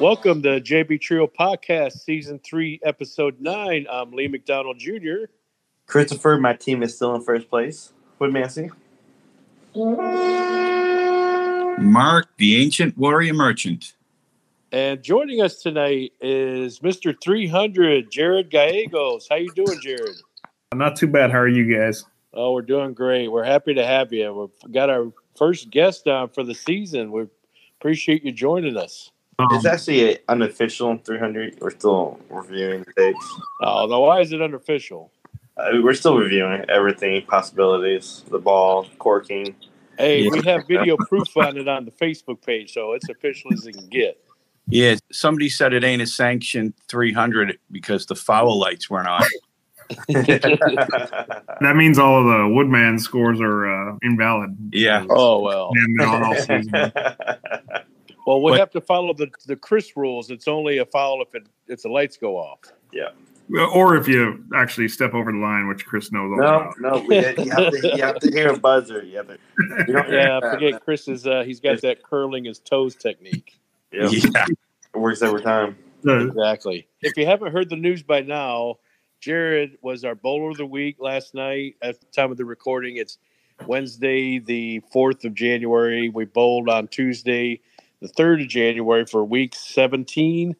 Welcome to JB Trio Podcast, Season 3, Episode 9. I'm Lee McDonald Jr. Christopher, my team is still in first place. Woodmansey? Mark, the ancient warrior merchant. And joining us tonight is Mr. 300, Jarrod Gallegos. How you doing, Jarrod? Not too bad. How are you guys? Oh, we're doing great. We're happy to have you. We've got our first guest on for the season. We appreciate you joining us. It's actually an unofficial 300. We're still reviewing the tapes. Oh, no, why is it unofficial? Uh, we're still reviewing everything, possibilities, the ball, corking. Hey, we have video proof on it on the Facebook page, so it's official as it can get. Yeah, somebody said it ain't a sanctioned 300 because the foul lights weren't on. That means all of the Woodman scores are uh, invalid. Yeah. Oh, well. And they're on all season. Well, we But- have to follow the, the Chris rules. It's only a foul if it if the lights go off. Yeah. Or if you actually step over the line, which Chris knows all no, about. no, we, you, have to, you have to hear a buzzer. You have to, you don't Yeah, forget Chris is uh, he's got that curling his toes technique. Yeah, Yeah. it works every time. Exactly. If you haven't heard the news by now, Jarrod was our bowler of the week last night. At the time of the recording, it's Wednesday, the fourth of January. We bowled on Tuesday, the third of January for week seventeen.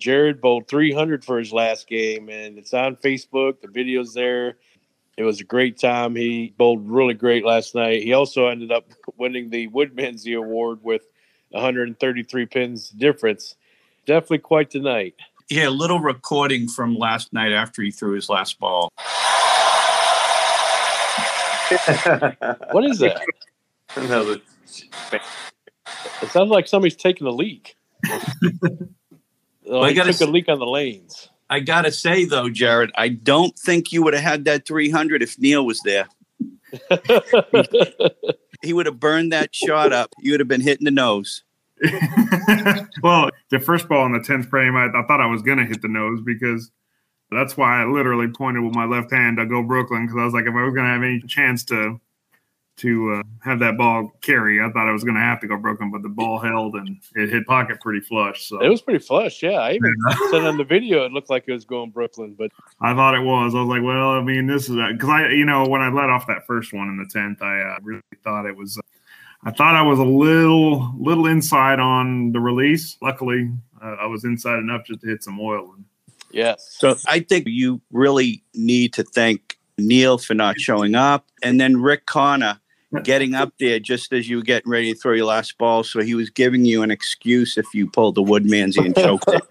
Jarrod bowled 300 for his last game, and it's on Facebook. The video's there. It was a great time. He bowled really great last night. He also ended up winning the Woodmansey Award with 133 pins difference. Definitely quite the night. Yeah, a little recording from last night after he threw his last ball. What is that? No, the- It sounds like somebody's taking a leak. oh, I gotta took a s- leak on the lanes. I got to say, though, Jarrod, I don't think you would have had that 300 if Neil was there. He would have burned that shot up. You would have been hitting the nose. well, the first ball in the 10th frame, I, I thought I was going to hit the nose because that's why I literally pointed with my left hand to go Brooklyn because I was like, if I was going to have any chance to to uh, have that ball carry, I thought I was going to have to go Brooklyn, but the ball held and it hit pocket pretty flush. So it was pretty flush, yeah. I even said on the video it looked like it was going Brooklyn, but I thought it was. I was like, well, I mean, this is because I, you know, when I let off that first one in the tenth, I uh, really thought it was. I thought I was a little, little inside on the release. Luckily, uh, I was inside enough just to hit some oil. And, yes. So I think you really need to thank Neil for not showing up and then Rick Connor getting up there just as you were getting ready to throw your last ball. So he was giving you an excuse if you pulled the woodman's and choked it.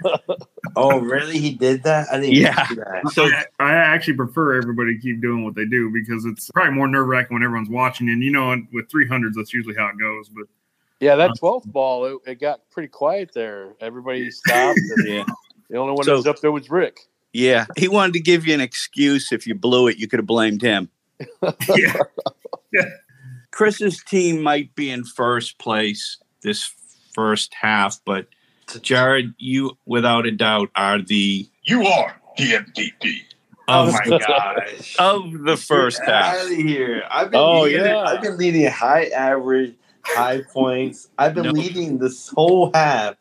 oh, really? He did that? I didn't Yeah. see that. So I, I actually prefer everybody to keep doing what they do because it's probably more nerve wracking when everyone's watching. And you know, with three hundreds, that's usually how it goes. But Yeah, that 12th ball, it, it got pretty quiet there. Everybody stopped. and yeah. The only one So- that was up there was Rick. Yeah, he wanted to give you an excuse. If you blew it, you could have blamed him. yeah, Chris's team might be in first place this first half, but Jarrod, you without a doubt are the You are the MVP. Oh of, my gosh. of the first Get half. out of here. I've been Oh, leading, yeah. I've been leading high average, high points. I've been No. leading this whole half.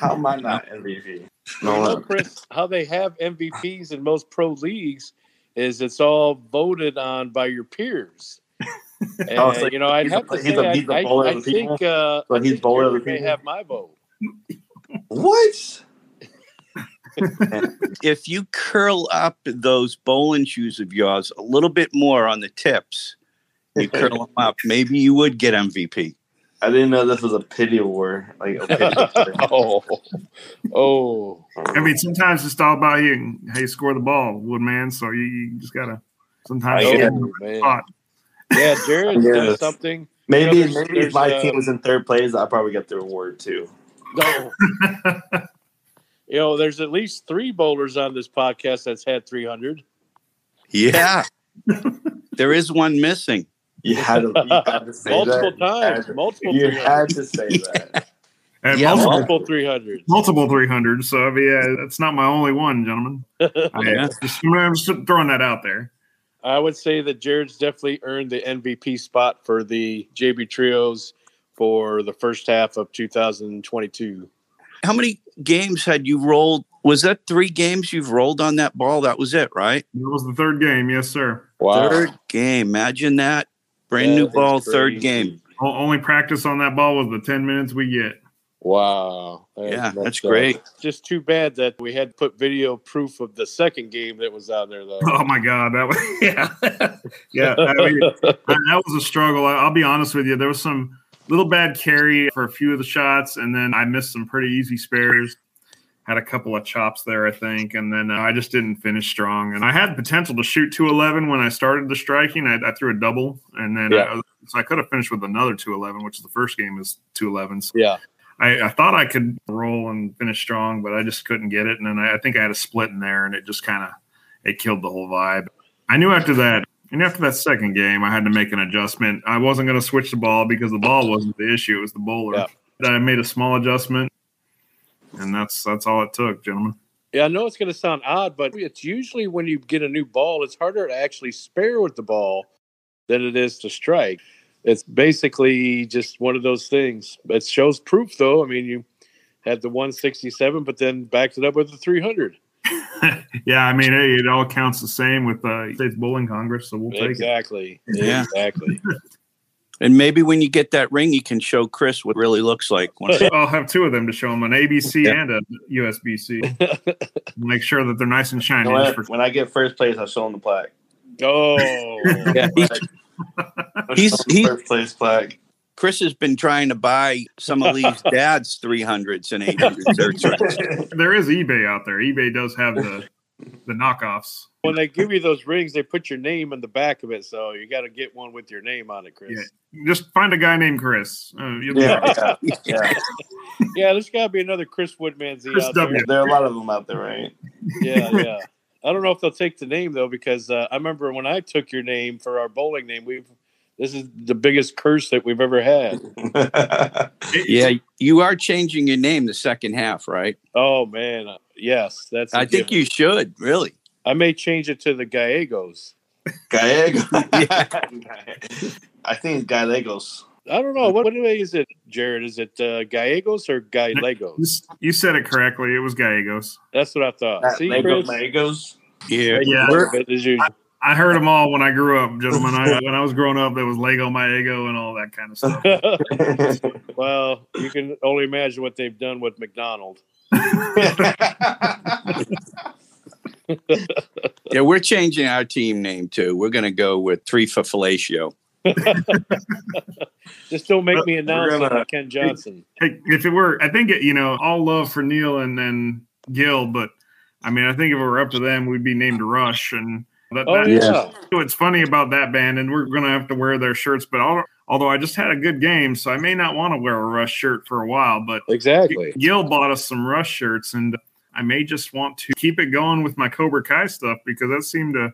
How am I not MVP? You No, know, no. Chris, how they have MVPs in most pro leagues is it's all voted on by your peers. And, Oh, so you know, I'd he's a- have to he's say, a- I, he's a I, bowler I of the think, people? uh, So he's bowler of may have my vote. What? If you curl up those bowling shoes of yours a little bit more on the tips, you curl them up, maybe you would get MVP. I didn't know this was a pity award. Like a pity oh, oh, I mean, sometimes it's all about you, how you score the ball, Woodman. So you, you just gotta sometimes I get get Yeah, Jarrod's Yeah, done something. maybe You know, maybe if my uh, team was in third place, I'd probably get the reward too. No. you know, there's at least three bowlers on this podcast that's had 300. Yeah. there is one missing. You had to, you had to say multiple that. You times, to- multiple You 300. had to say that. And Yeah, multiple, multiple 300s. multiple 300s. So yeah, that's not my only one, gentlemen. I, Yeah. just, I'm just throwing that out there. I would say that Jarrod's definitely earned the MVP spot for the JB Trios for the first half of 2022. how many games had you rolled? Was that three games you've rolled on that ball? That was it, right? That was the third game. Yes, sir. Wow. Third game. Imagine that. Brand That new is ball, third game. Only practice on that ball was the 10 minutes we get. Wow. Yeah, that's uh, great. Just too bad that we had put video proof of the second game that was out there, though. Oh my God. That was, yeah. yeah. I mean, that that was a struggle. I- I'll be honest with you. There was some little bad carry for a few of the shots, and then I missed some pretty easy spares. Had a couple of chops there, I think, and then uh, I just didn't finish strong. And I had potential to shoot 211 when I started the striking. I, I threw a double, and then Yeah. I, so I could have finished with another 211, which is the first game is 211. So yeah. I, I thought I could roll and finish strong, but I just couldn't get it. And then I, I think I had a split in there, and it just kind of it killed the whole vibe. I knew after that, and after that second game, I had to make an adjustment. I wasn't going to switch the ball because the ball wasn't the issue; it was the bowler. I made a small adjustment, and that's that's all it took, gentlemen. Yeah, I know it's going to sound odd, but it's usually when you get a new ball, it's harder to actually spare with the ball than it is to strike. It's basically just one of those things. It shows proof, though. I mean, you had the 167, but then backed it up with the 300. yeah, I mean, hey, it all counts the same with uh, the States Bowling Congress, so we'll take it. Exactly. Yeah. Exactly. And maybe when you get that ring, you can show Chris what it really looks like. I'll have two of them to show him an ABC Yeah. and a USBC. Make sure that they're nice and You shiny. know for- When I get first place, I'll show them the plaque. Oh, Yeah, he's, I'll He's- show 'em the he- first place plaque. Chris has been trying to buy some of Lee's dad's 300s and 800s. there is eBay out there. eBay does have the the knockoffs. when they give you those rings, they put your name in the back of it, so you got to get one with your name on it, Chris. Yeah. Just find a guy named Chris. Uh, you'll be Yeah, all right. yeah, yeah. Yeah, there's got to be another Chris Woodmansey Chris out W. there. There are a lot of them out there, right? Yeah, yeah. I don't know if they'll take the name though, because uh, I remember when I took your name for our bowling name, we've this is the biggest curse that we've ever had. Yeah, you are changing your name the second half, right? Oh man, uh, yes, that's. a I think given. you should, really. I may change it to the Gallegos. Gallego. I think Gallegos. I don't know what what way is it, Jarrod? Is it uh, Gallegos or Gallegos? You- You said it correctly. It was Gallegos. That's what I thought. See, Lego, Chris? Legos. Yeah. Yeah. We're- as usual. I heard them all when I grew up, gentlemen. I, when I was growing up, there was Lego Maego and all that kind of stuff. well, you can only imagine what they've done with McDonald. Yeah, we're changing our team name too. We're going to go with Three for Fellatio. Just don't make me announce gonna- like Ken Johnson. If it were, I think it, you know, all love for Neil and then Gil, but I mean, I think if it were up to them, we'd be named Rush. And that, Oh yeah. what's funny about that band, and we're gonna have to wear their shirts. But al- although I just had a good game, so I may not want to wear a Rush shirt for a while. But Exactly. Gil bought us some Rush shirts, and I may just want to keep it going with my Cobra Kai stuff because that seemed to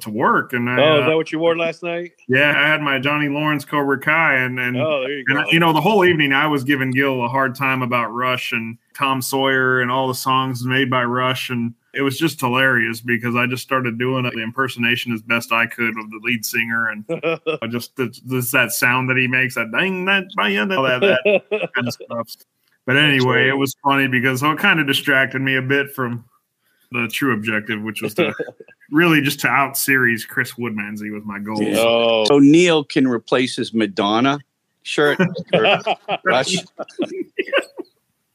to work. And I, Oh, is uh, that what you wore last night? yeah, I had my Johnny Lawrence Cobra Kai, and and Oh, there you and, you know, the whole evening I was giving Gil a hard time about Rush and Tom Sawyer and all the songs made by Rush. And it was just hilarious because I just started doing the impersonation as best I could of the lead singer. And I just, just that sound that he makes, that dang, that, all that, that kind of stuff. But anyway, it was funny because it kind of distracted me a bit from the true objective, which was to really just to out series Chris Woodmansey was my goal. Yeah. oh. So Neil can replace his Madonna shirt.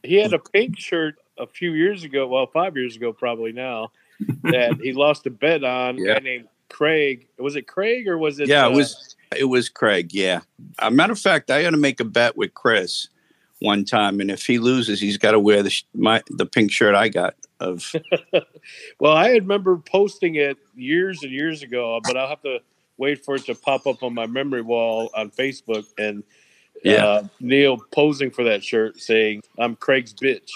he had a pink shirt a few years ago, well, five years ago, probably now, that he lost a bet on. Yeah. A guy named Craig. Was it Craig or was it? Yeah, uh, it was it was Craig. Yeah. A matter of fact, I had to make a bet with Chris one time, and if he loses, he's got to wear the sh- my the pink shirt I got of. Well, I remember posting it years and years ago, but I'll have to wait for it to pop up on my memory wall on Facebook and Yeah. uh, Neil posing for that shirt saying, I'm Craig's bitch.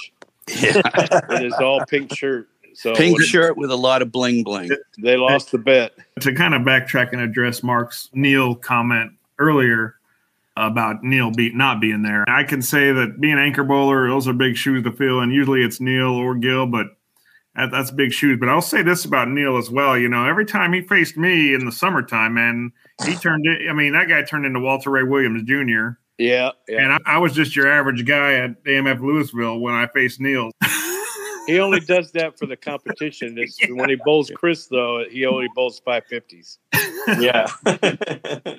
Yeah. It is all pink shirt. So pink when shirt with a lot of bling bling. they lost the bet. to kind of backtrack and address Mark's Neil comment earlier about Neil be, not being there, I can say that being anchor bowler, those are big shoes to fill, and usually it's Neil or Gil, but that, that's big shoes. But I'll say this about Neil as well. You know, every time he faced me in the summertime, man, he turned it. I mean, that guy turned into Walter Ray Williams Jr. Yeah, yeah. And I, I was just your average guy at AMF Louisville when I faced Neil. He only does that for the competition. It's, When he bowls Chris, though, he only bowls five fifties, yeah.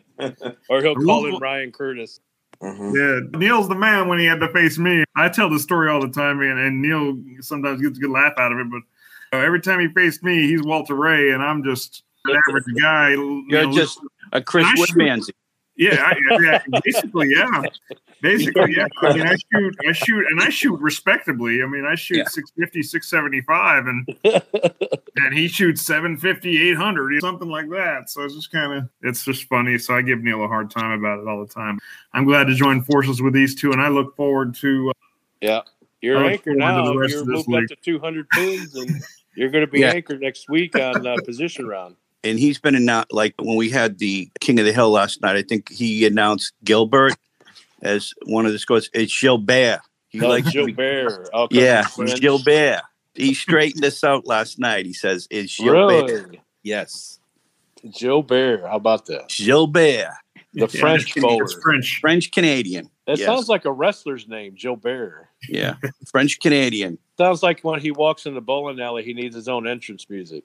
or he'll call him Ryan Curtis. Mhm. Yeah, Neil's the man when he had to face me. I tell the story all the time, and, and Neil sometimes gets a good laugh out of it. But uh, every time he faced me, he's Walter Ray, and I'm just an average guy. you You're know, just a Chris I should- Woodmansey. Yeah, I, yeah, basically, yeah, basically, yeah. I mean, I shoot, I shoot, and I shoot respectably. I mean, I shoot Yeah. 650, 675, and and he shoots 750, 800, something like that. So it's just kind of, it's just funny. So I give Neil a hard time about it all the time. I'm glad to join forces with these two, and I look forward to. Uh, Yeah, you're I anchor now. You're of moved league. up to 200 pins, and you're going to be Yeah. anchored next week on uh, position round. And he's been announced like when we had the King of the Hill last night. I think he announced Gilbert as one of the scores. It's Gilbert. He No, likes Gilbert. Oh, yeah, French. Gilbert. He straightened this out last night. He says it's Gilbert. Really? Yes, Gilbert. How about that? Gilbert, The French bowler. French. French Canadian. That Yes. sounds like a wrestler's name, Gilbert. Yeah, French Canadian. Sounds like when he walks in the bowling alley, he needs his own entrance music.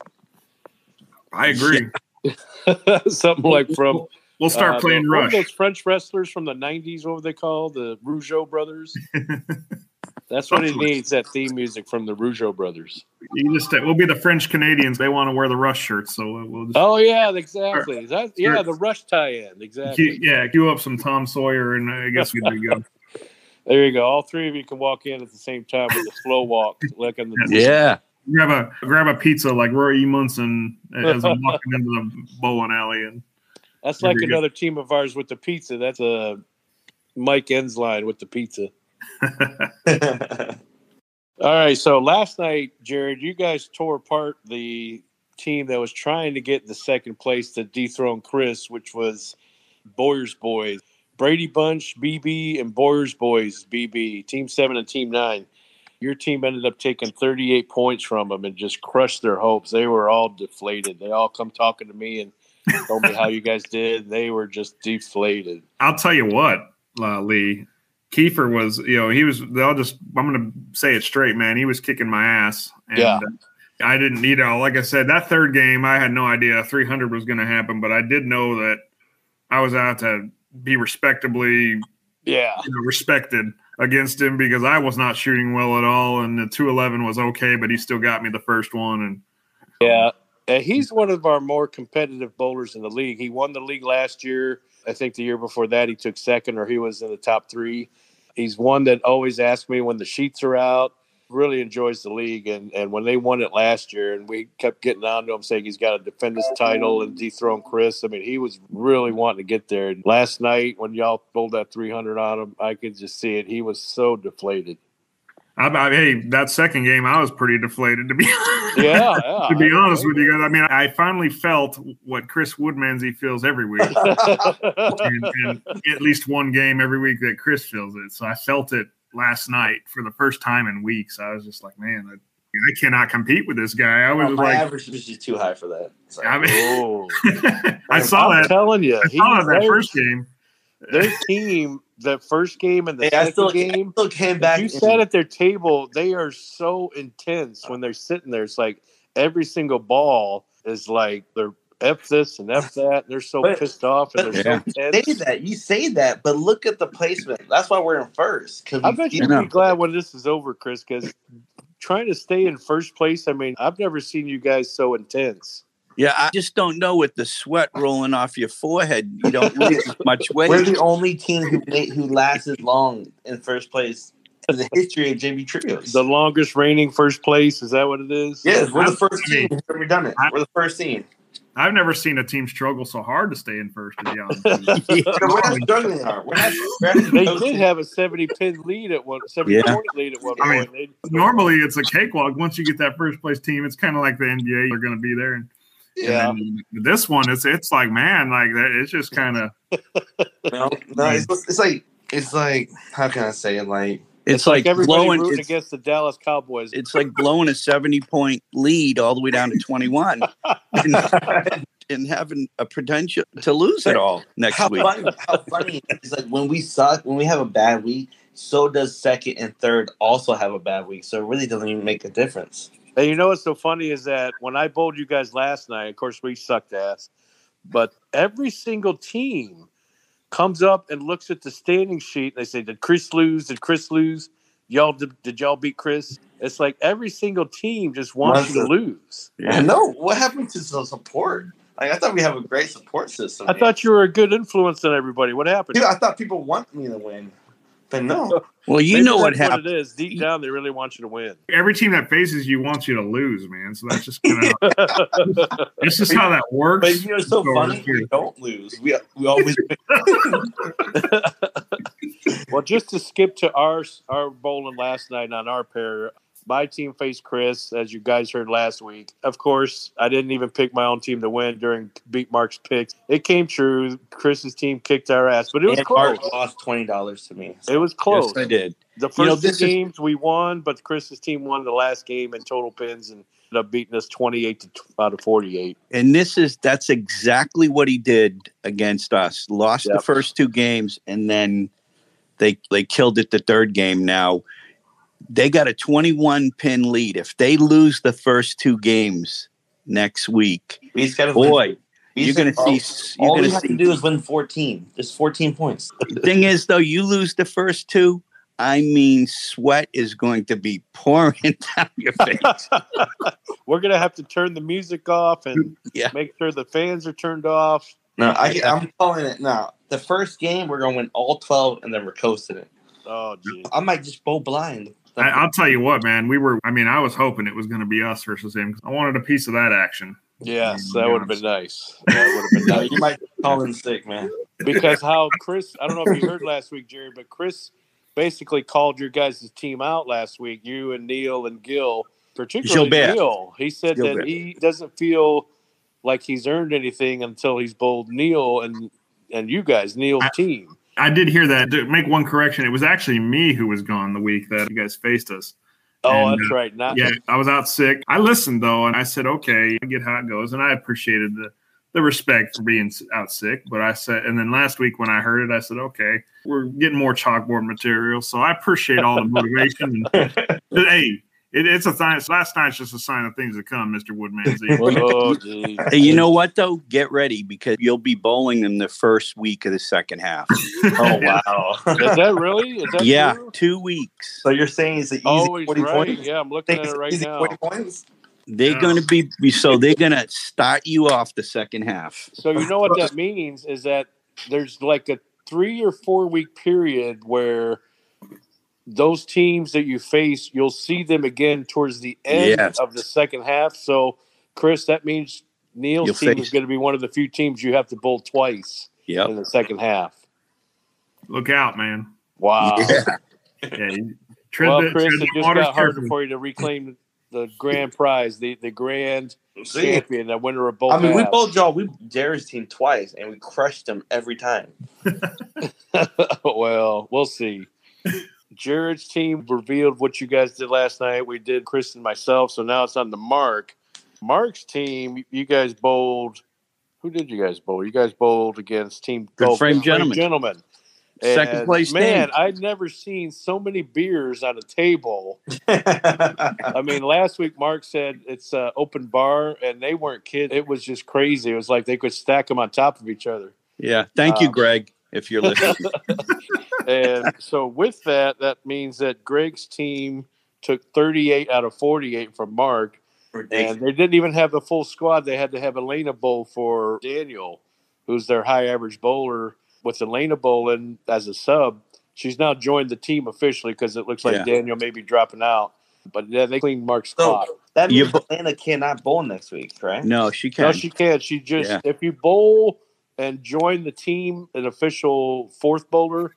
I agree. Something like from We'll start uh, playing the- Rush. Those French wrestlers from the '90s, what were they called? The Rougeau brothers. That's what he needs. That theme music from the Rougeau brothers. You just we'll be the French Canadians. They want to wear the Rush shirts, so we'll- we'll just Oh yeah, exactly. That, yeah, Sure. the Rush tie-in. cue, Exactly. yeah, cue up some Tom Sawyer, and I guess we do go. There you go. All three of you can walk in at the same time with a slow walk, like in the Yeah, grab a grab a pizza like Roy E. Munson as I'm walking into the bowling alley, and That's like another team of ours with the pizza. That's a Mike Ensline with the pizza. All right. So last night, Jarrod, you guys tore apart the team that was trying to get the second place to dethrone Chris, which was Boyer's Boys. Brady Bunch, BB, and Boyer's Boys, BB, Team 7 and Team 9. Your team ended up taking 38 points from them and just crushed their hopes. They were all deflated. They all come talking to me and told me how you guys did. They were just deflated. I'll tell you what, uh, Lee Kiefer was, you know, he was. I'll just, I'm going to say it straight, man. He was kicking my ass, and Yeah. uh, I didn't, you know, like I said, that third game, I had no idea 300 was going to happen, but I did know that I was out to be respectably Yeah. you know, respected against him because I was not shooting well at all, and the 211 was okay, but he still got me the first one, and Yeah. And he's one of our more competitive bowlers in the league. He won the league last year. I think the year before that, he took second or he was in the top three. He's one that always asks me when the sheets are out. Really enjoys the league. And, and when they won it last year, and we kept getting on to him saying he's got to defend his title and dethrone Chris, I mean, he was really wanting to get there. And last night, when y'all pulled that 300 on him, I could just see it. He was so deflated. I, I, hey, that second game, I was pretty deflated to be Yeah. yeah to be I honest with you guys. I mean, I finally felt what Chris Woodmansey feels every week, and, and at least one game every week that Chris feels it. So I felt it last night for the first time in weeks. I was just like, man, I, I cannot compete with this guy. I was oh, my like, average was just too high for that. So, I mean, Oh. I saw I'm that. telling you, I he- saw that, that first game. Their team, the first game and the Hey, I second still, I game, still came back. you and- sat at their table. They are so intense when they're sitting there. It's like every single ball is like they're f this and f that. And they're so But- pissed off and they're Yeah. so say that you say that, but look at the placement. That's why we're in first. Because I bet you'll be glad when this is over, Chris, because trying to stay in first place. I mean, I've never seen you guys so intense. yeah. I just don't know with the sweat rolling off your forehead. You don't lose as much weight. we're the only team who who lasted long in first place in the history of JB Trios. The longest reigning first place is that what it is? yes, we're the first team who's ever done it. We're the first team. I've never seen a team struggle so hard to stay in first. To be honest, with you. So we're not struggling hard. We're not. We're actually They did have a 70 pin lead at one, 70 Yeah. point lead at one I mean, point. They- normally it's a cakewalk. Once you get that first place team, it's kind of like the NBA. You're going to be there. And, yeah. and this one, it's it's like man, like that. It's just kind of No, no, it's, it's like it's like how can I say it? Like It's, like, everybody blowing. rooting It's, against the Dallas Cowboys. it's like blowing a seventy point lead all the way down to twenty one. and having a potential to lose it all next How week. funny! How funny! It's like when we suck, when we have a bad week, so does second and third also have a bad week. So it really doesn't even make a difference. And you know what's so funny is that when I bowled you guys last night, of course we sucked ass, but every single team comes up and looks at the standing sheet and they say, "Did Chris lose? Did Chris lose? Y'all did, did y'all beat Chris?" It's like every single team just wants you to lose. I know what happened to the support. Like I thought we have a great support system. I here. thought you were a good influence on everybody. What happened? Dude, I thought people want me to win, but no. Well, you Maybe know what that's happened. it is. Deep down, they really want you to win. Every team that faces you wants you to lose, man. So that's just kind of it's just how that works. But you know, it's so Go funny. here. We don't lose. We we always well, just to skip to our our bowling last night on our pair, my team faced Chris, as you guys heard last week. Of course, I didn't even pick my own team to win during beat Mark's picks. It came true. Chris's team kicked our ass, but it was and close. Mark lost twenty dollars to me. It was close. Yes, I did. The first You know, two is- games we won, but Chris's team won the last game in total pins and ended up beating us twenty-eight to out of forty-eight. And this is that's exactly what he did against us. Lost the first two games, and then they they killed it the third game. Now they got a 21 pin lead. If they lose the first two games next week, We just gotta boy, win. You're gonna see. You're All you have see. to do is win fourteen. There's fourteen points. The thing is, though, you lose the first two. I mean, sweat is going to be pouring down your face. We're gonna have to turn the music off and Yeah. make sure the fans are turned off. No, I, I'm calling it now. The first game we're gonna win all twelve, and then we're coasting it. Oh, geez. I might just bow blind. I, I'll tell you what, man. We were. I mean, I was hoping it was going to be us versus him. I wanted a piece of that action. Yes, that would have been nice. That would have been nice. You might call in sick, man. because how Chris, I don't know if you heard last week, Jerry, but Chris basically called your guys' team out last week, you and Neil and Gil, particularly Gilbert. Neil. He said Gilbert. that he doesn't feel like he's earned anything until he's bowled Neil and and you guys, Neil's I- team. I did hear that. To make one correction, it was actually me who was gone the week that you guys faced us. Oh, And, that's uh, right. Not Yeah, I was out sick. I listened though, and I said, "Okay, I get how it goes," and I appreciated the the respect for being out sick. But I said, and then last week when I heard it, I said, "Okay, we're getting more chalkboard material." So I appreciate all the motivation. And, hey, it, it's a sign. Last night's just a sign of things to come, Mister Woodman. Oh, geez. You know what though? Get ready because you'll be bowling in the first week of the second half. Oh wow. Is that really? Is that yeah, true? two weeks. so you're saying it's an easy he's forty right. points? Yeah, I'm looking Think at it's it right easy now. 40 points? They're Yeah. going to be be- so they're going to start you off the second half. So you know what that means is that there's like a three or four week period where those teams that you face, you'll see them again towards the end Yes. of the second half. So, Chris, that means Neil's You'll team face- is going to be one of the few teams you have to bowl twice Yep. in the second half. Look out, man! Wow. Yeah. Yeah, you Well, Chris, it just got harder for you to reclaim the grand prize, the, the grand See, champion, the winner of both. I mean, we halves. bowled y'all. We Jarrod's team twice, and we crushed them every time. well, we'll see. Jarrod's team revealed what you guys did last night. We did Chris and myself, so now it's on the Mark. Mark's team, you guys bowled. Who did you guys bowl? You guys bowled against Team Good Frame Gentlemen. Gentlemen. Second place Man, team. I'd never seen so many beers on a table. I mean, last week Mark said it's uh, open bar, and they weren't kidding. It was just crazy. It was like they could stack them on top of each other. Yeah. Thank you, Um, Greg, if you're listening. and so with that, that means that Greg's team took 38 out of 48 from Mark, and they didn't even have the full squad. They had to have Elena bowl for Daniel, who's their high average bowler. With Elena bowling as a sub, she's now joined the team officially because it looks like Yeah. Daniel may be dropping out. But yeah, they cleaned Mark's So spot. that You means bo- Atlanta cannot bowl next week, right? no, she can't. No, she can't. She just Yeah. if you bowl and join the team, an official fourth bowler,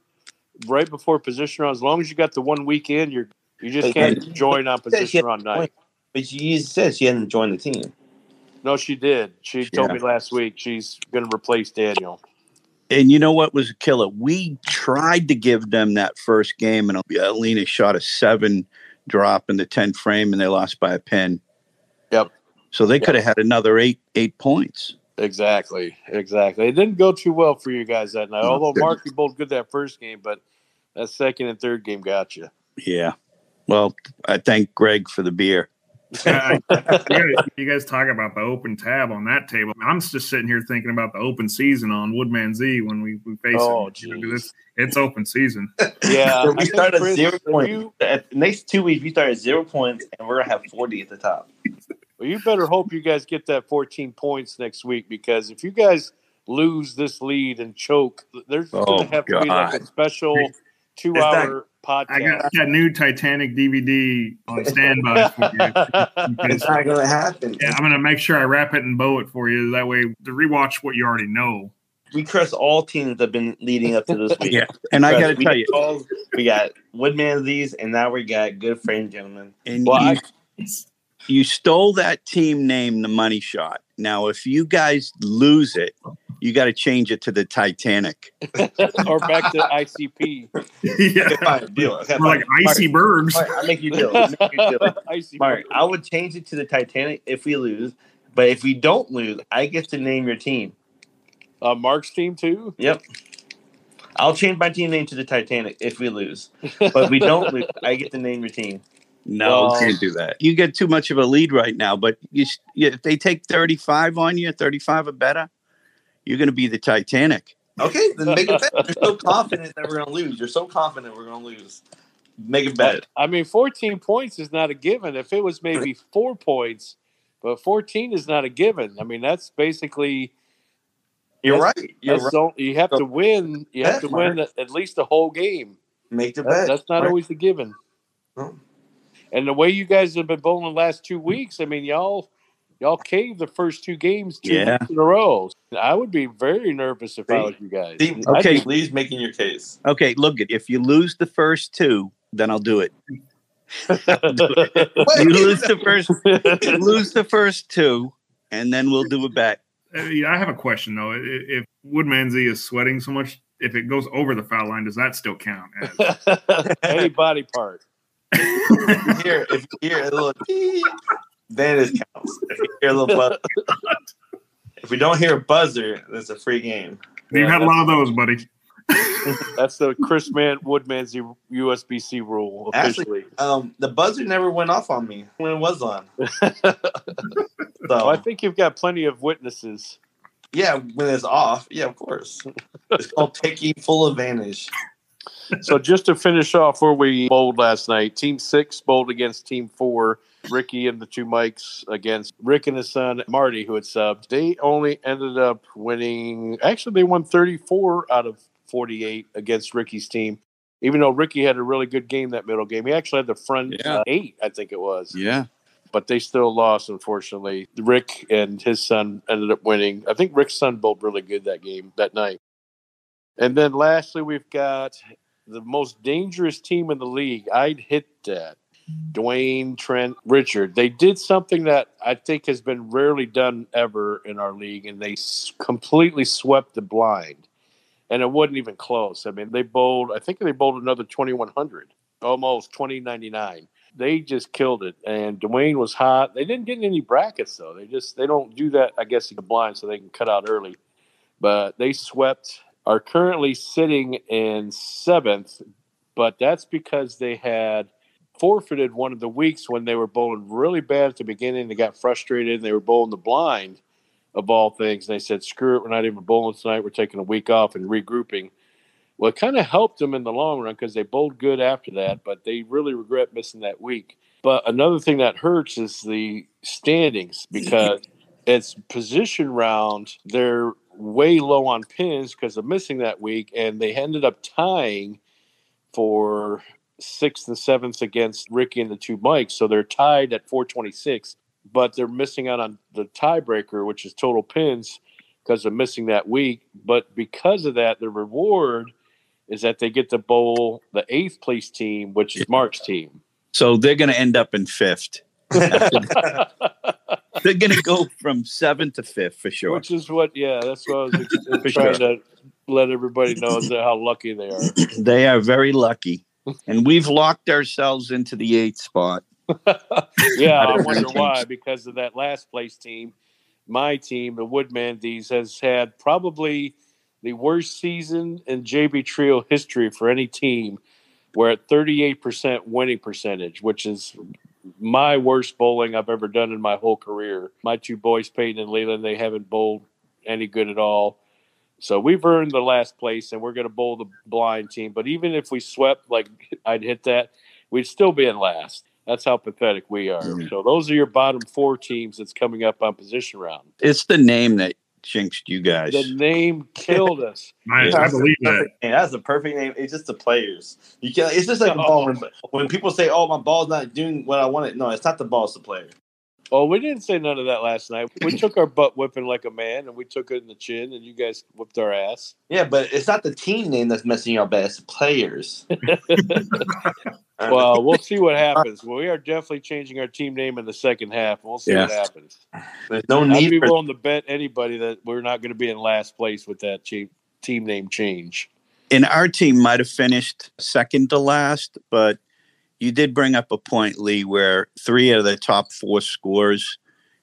right before position round. As long as you got the one weekend, you're you just can't join on Said she position round night. But she said she hadn't joined the team. No, she did. She told Yeah. me last week she's going to replace Daniel. and you know what was a killer? We tried to give them that first game, and Alina shot a seven drop in the 10 frame, and they lost by a pin. Yep. So they Yep. could have had another eight eight points. Exactly, exactly. It didn't go too well for you guys that night. Although Mark, you both good that first game, but that second and third game got you. Yeah. Well, I thank Greg for the beer. Yeah, you, guys, you talk about the open tab on that table. I'm just sitting here thinking about the open season on Woodmansey when we, we face Oh, it. You know, it's, it's open season. Yeah, So we think, start at Chris, zero points. You, At the next two weeks, we start at zero points, and we're gonna have forty at the top. Well, you better hope you guys get that 14 points next week because if you guys lose this lead and choke, there's Oh, going to have to be like a special two-hour I podcast. I got that new Titanic DVD on standby for you. It's not gonna happen. Yeah, I'm gonna make sure I wrap it and bow it for you. That way, to rewatch what you already know. We curse all teams that have been leading up to this week. Yeah. And I got to tell you, got all- we got Woodman these, and now we got good frame gentlemen. and Well, you, I- you stole that team name, the money shot. Now, if you guys lose it, you got to change it to the Titanic. or back to ICP. yeah, deal. Okay, we're like fine. icy birds. I'll make you deal. I'll make you deal. ICP. Mark, I would change it to the Titanic if we lose, but if we don't lose, I get to name your team. Uh, Mark's team too. Yep. I'll change my team name to the Titanic if we lose, but if we don't lose, I get to name your team. No, Well- can't do that. You get too much of a lead right now. But you, you, if they take 35 on you, 35 or better, you're going to be the Titanic. Okay, then make a bet. You're so confident that we're gonna lose. You're so confident we're gonna lose. Make a bet. I mean, 14 points is not a given. If it was maybe four points, but 14 is not a given. I mean, that's basically You're That's- right. You're that's right. the- you have to win. You have Bet, to win at, at least the whole game. Make the That- bet. that's not Right. always the given. No. And the way you guys have been bowling the last two weeks, I mean, y'all y'all caved the first two games two Yeah. weeks in a row. I would be very nervous if I was you guys. See, Okay. okay, please making your case. Okay, look, it. if you lose the first two, then I'll do it. Wait, You lose the first, lose the first two, and then we'll do it bet. Uh, I have a question though. If Woodmansey is sweating so much, if it goes over the foul line, does that still count? As, Any body part. If you hear, if you hear a little, beep, then it counts. If you hear a little buzz, if we don't hear a buzzer, it's a free game. You've had a lot of those, buddy. That's the Chris Man Woodman's USBC rule Actually- officially. Um, the buzzer never went off on me when it was on. Well, I think you've got plenty of witnesses. yeah, when it's off, yeah, of course. It's called taking full advantage. So just to finish off where we bowled last night, Team Six bowled against Team Four. Ricky and the two Mikes against Rick and his son Marty, who had subbed. They only ended up winning. Actually, they won 34 out of 48 against Ricky's team. Even though Ricky had a really good game that middle game, he actually had the front Yeah. uh, eight, I think it was. Yeah. But they still lost, unfortunately. Rick and his son ended up winning. I think Rick's son bowled really good that game that night. And then lastly, we've got the most dangerous team in the league. I'd hit that. Dwayne, Trent, Richard. They did something that I think has been rarely done ever in our league, and they s- completely swept the blind. And it wasn't even close. I mean, they bowled, I think they bowled another 2,100, almost 2,099. They just killed it. And Dwayne was hot. They didn't get any brackets, though. They just, they don't do that, I guess, in the blind so they can cut out early. But they swept, are currently sitting in seventh, but that's because they had forfeited one of the weeks when they were bowling really bad at the beginning. They got frustrated and they were bowling the blind of all things. And they said, screw it, we're not even bowling tonight. We're taking a week off and regrouping. Well, it kind of helped them in the long run because they bowled good after that, but they really regret missing that week. But another thing that hurts is the standings because it's position round. They're way low on pins because of missing that week, and they ended up tying for sixth and seventh against Ricky and the two Mikes. So they're tied at 426, but they're missing out on the tiebreaker, which is total pins because of missing that week. But because of that, the reward is that they get to bowl the eighth place team, which is Mark's team. So they're going to end up in fifth. They're going to go from seventh to fifth for sure. Which is what, yeah, that's what I was trying sure. to let everybody know is how lucky they are. They are very lucky. And we've locked ourselves into the eighth spot. yeah, I wonder why. Because of that last place team my team, the Woodmandies, has had probably the worst season in JB Trio history for any team. We're at 38% winning percentage, which is my worst bowling I've ever done in my whole career. My two boys, Peyton and Leland, they haven't bowled any good at all. So we've earned the last place, and we're going to bowl the blind team. But even if we swept, like I'd hit that, we'd still be in last. That's how pathetic we are. Mhm. So those are your bottom four teams that's coming up on position round. It's the name that jinxed you guys. The name killed us. I, I That's believe a that. perfect name. That's a perfect name. It's just the players. You can. It's just like Oh. When, when people say, "Oh, my ball's not doing what I wanted," no, it's not the ball. It's the player. Oh, we didn't say none of that last night. We took our butt whipping like a man, and we took it in the chin, and you guys whipped our ass. Yeah, but it's not the team name that's messing you up bad. It's the players. Well, we'll see what happens. We are definitely changing our team name in the second half. We'll see what happens. there's no I'd need be for. willing to bet anybody that we're not going to be in last place with that team team name change. and our team might have finished second to last, but you did bring up a point, Lee, where three of the top four scores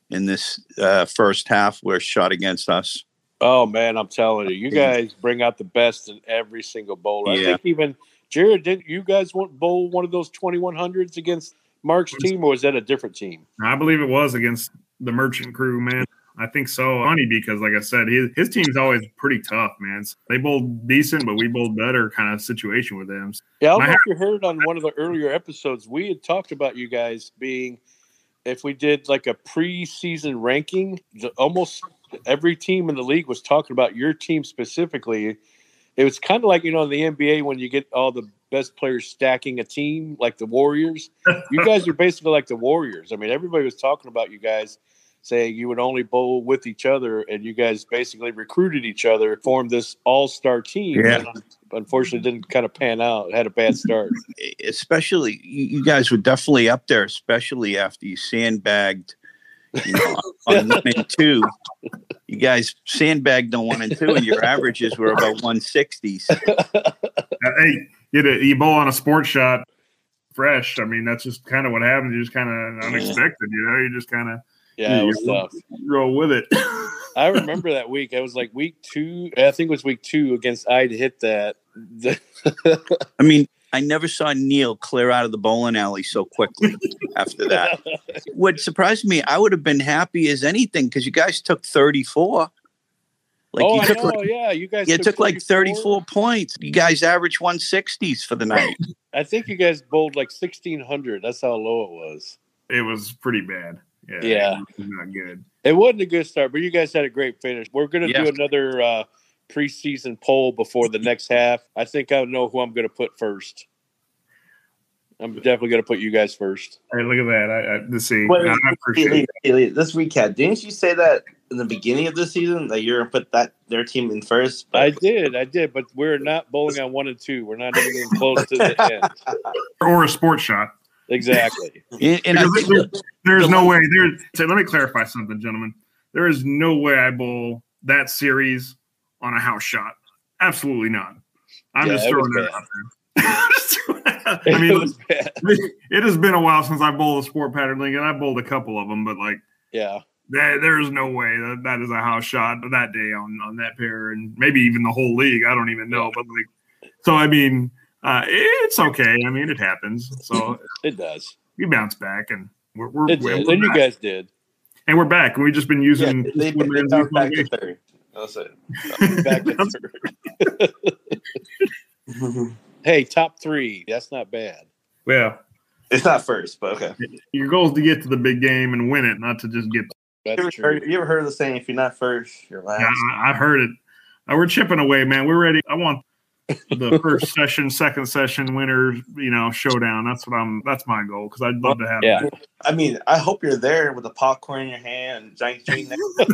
in this uh, first half were shot against us. Oh man, I'm telling you, you guys bring out the best in every single bowler. I think even Jarrod, didn't. you guys want bowl one of those 2100s against Mark's team, or was that a different team? I believe it was against the merchant crew, man. I think so. Funny because, like I said, his, his team's always pretty tough, man. They bowled decent, but we bowled better kind of situation with them. Yeah, I don't know if you heard on one of the earlier episodes, we had talked about you guys being, if we did like a preseason ranking, the, almost every team in the league was talking about your team specifically. It was kind of like, you know, in the NBA when you get all the best players stacking a team, like the Warriors. you guys are basically like the Warriors. I mean, everybody was talking about you guys saying you would only bowl with each other, and you guys basically recruited each other, formed this all star team. Yeah. And unfortunately, didn't kind of pan out. It had a bad start. Especially, you you guys were definitely up there, especially after you sandbagged you know, on one and two. You guys sandbagged on one and two, and your averages were about 160s. Uh, hey, you, had a- you bowl on a sports shot fresh. I mean, that's just kind of what happens. You just kind of unexpected, you know. You just kind of Yeah, it was tough. roll with it. I remember that week. I was like week two. I think it was week two against. I'd hit that. I mean, I never saw Neil clear out of the bowling alley so quickly after that. What surprised me, I would have been happy as anything because you guys took 34. Like oh, you I took know. like, yeah, you guys. you took like 34 points. You guys averaged 160s for the night. I think you guys bowled like sixteen hundred. That's how low it was. it was pretty bad. Yeah, Yeah. it was not good. It wasn't a good start, but you guys had a great finish. We're going to Yeah. do another uh, preseason poll before the next half. I think I know who I'm going to put first. I'm definitely going to put you guys first. Hey, look at that. I, I, let's see. Wait, I wait, appreciate Hey, it. hey, hey, let's recap. Didn't you say that in the beginning of the season that you're gonna put that their team in first? I did, I did, but we're not bowling on one and two. We're not even close to the end. Or a sports shot. Exactly. And, and I Because think there- there's no way. There. So let me clarify something, gentlemen. There is no way I bowl that series on a house shot. Absolutely not. I'm Yeah, just throwing that bad. out there. Just throwing that out. I mean, was bad. it has been a while since I bowled a sport pattern league, and I bowled a couple of them, but like Yeah. there, there's no way that that is a house shot that day on on that pair, and maybe even the whole league. I don't even know, but like, so I mean, uh, it's okay. I mean, it happens. So It does. we bounce back, and we're we're, It we're did. And you guys did. and we're back, and we've just been Yeah, using. they, they, they bounced back to third. That's it. Back to third. Hey, top three. That's not bad. well, It's not first, but okay. your goal is to get to the big game and win it, not to just get. You ever, true. heard, you ever heard of the saying, if you're not first, you're last? Yeah, I, I've heard it. Uh, we're chipping away, man. We're ready. I want the first session, second session winner, you know, showdown. That's what I'm. That's my goal because I'd love to have. Yeah. that. I mean, I hope you're there with the popcorn in your hand and giant drink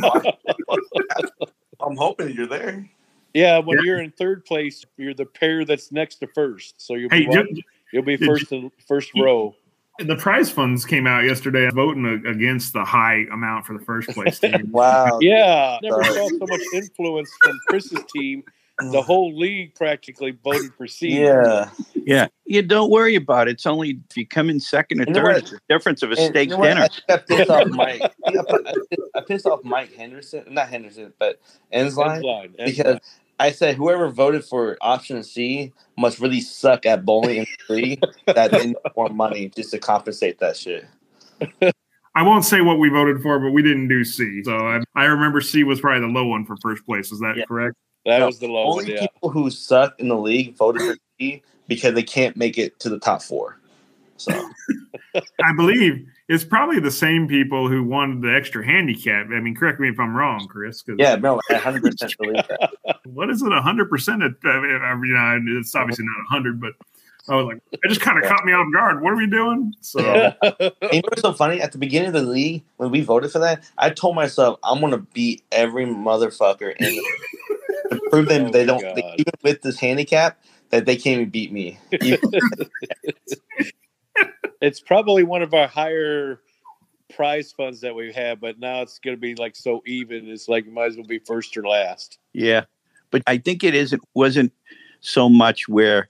I'm hoping you're there. Yeah, when Yeah. you're in third place, you're the pair that's next to first. So you'll Hey, be ju- you'll be did first in first row. the prize funds came out yesterday voting against the high amount for the first place team. Wow. Yeah, never Sorry. saw so much influence from Chris's team. The whole league practically voted for C. Yeah. Yeah. You don't worry about it. It's only if you come in second or You third, it's the difference of a steak you know dinner. I I pissed off Mike. I, think I put- I pissed- off Mike Henderson, not Henderson, but Ensline. Line, because I said whoever voted for option C must really suck at bowling and three that they need more money just to compensate that shit. I won't say what we voted for, but we didn't do C. So I, I remember C was probably the low one for first place. Is that Yeah. correct? That No, was the low one. Only Yeah. people who suck in the league voted for C because they can't make it to the top four. So I believe it's probably the same people who wanted the extra handicap. I mean, correct me if I'm wrong, Chris. 'cause yeah, no, I 100 percent believe that. what is it? hundred percent? I mean, I mean, it's obviously not hundred, but I was like, it just kind of caught me off guard. What are we doing? So you know what's so funny? At the beginning of the league, when we voted for that, I told myself I'm gonna beat every motherfucker in the to prove them Oh they don't they, even with this handicap that they can't even beat me. It's probably one of our higher prize funds that we've had, but now it's going to be like so even. It's like you might as well be first or last. Yeah. But I think it isn't wasn't so much where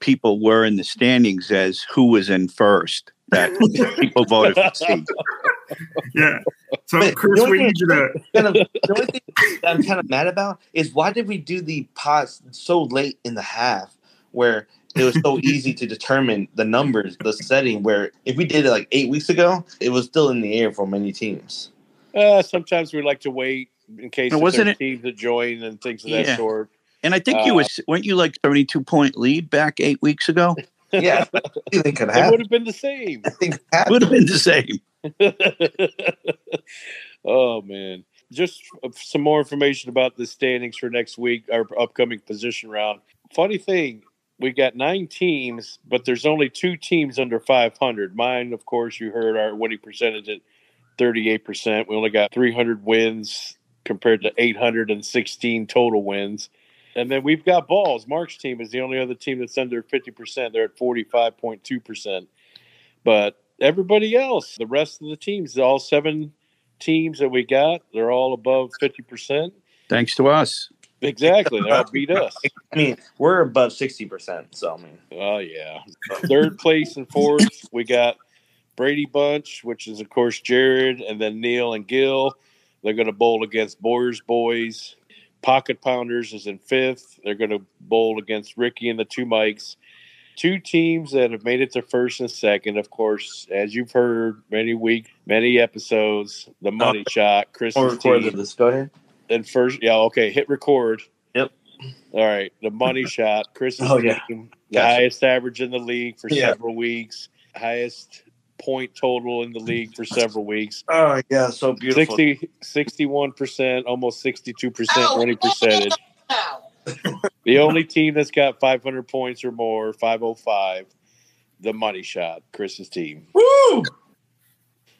people were in the standings as who was in first that people voted for C. yeah. So But Chris, the only we thing- need you to. kind of, the only thing that I'm kind of mad about is why did we do the pots so late in the half where it was so easy to determine the numbers, the setting. Where if we did it like eight weeks ago, it was still in the air for many teams. Uh, sometimes we like to wait in case Now, wasn't it- teams to join and things of that sort. And I think you Uh, was weren't you like seventy two point lead back eight weeks ago? Yeah, I think could It would have been the same. I think it. Would have been the same. oh man. Just uh, some more information about the standings for next week our upcoming position round. Funny thing we got nine teams but there's only two teams under 500 mine of course you heard our winning percentage at 38% we only got 300 wins compared to 816 total wins. And then we've got balls. Mark's team is the only other team that's under 50% they're at 45.2% but everybody else, the rest of the teams, all seven teams that we got, they're all above 50%. Thanks to us. Exactly. They all beat us. I mean, we're above sixty percent. So I mean, Oh, yeah. Third place and fourth, we got Brady Bunch, which is, of course, Jarrod, and then Neil and Gil. They're going to bowl against Boyers Boys. Pocket Pounders is in fifth. They're going to bowl against Ricky and the two Mikes. Two teams that have made it to first and second, of course, as you've heard many weeks, many episodes, the uh, money shot, we'll Chris's record team. this. Go ahead. And first, yeah, okay, hit record. Yep. All right, the money shot, Chris's Oh, yeah. team, the Gotcha. highest average in the league for Yeah. several weeks, highest point total in the league for several weeks. Oh yeah, so beautiful. 60, 61%, almost 62% winning percentage. The only team that's got 500 points or more, 505, the money shot, Chris's team. Woo!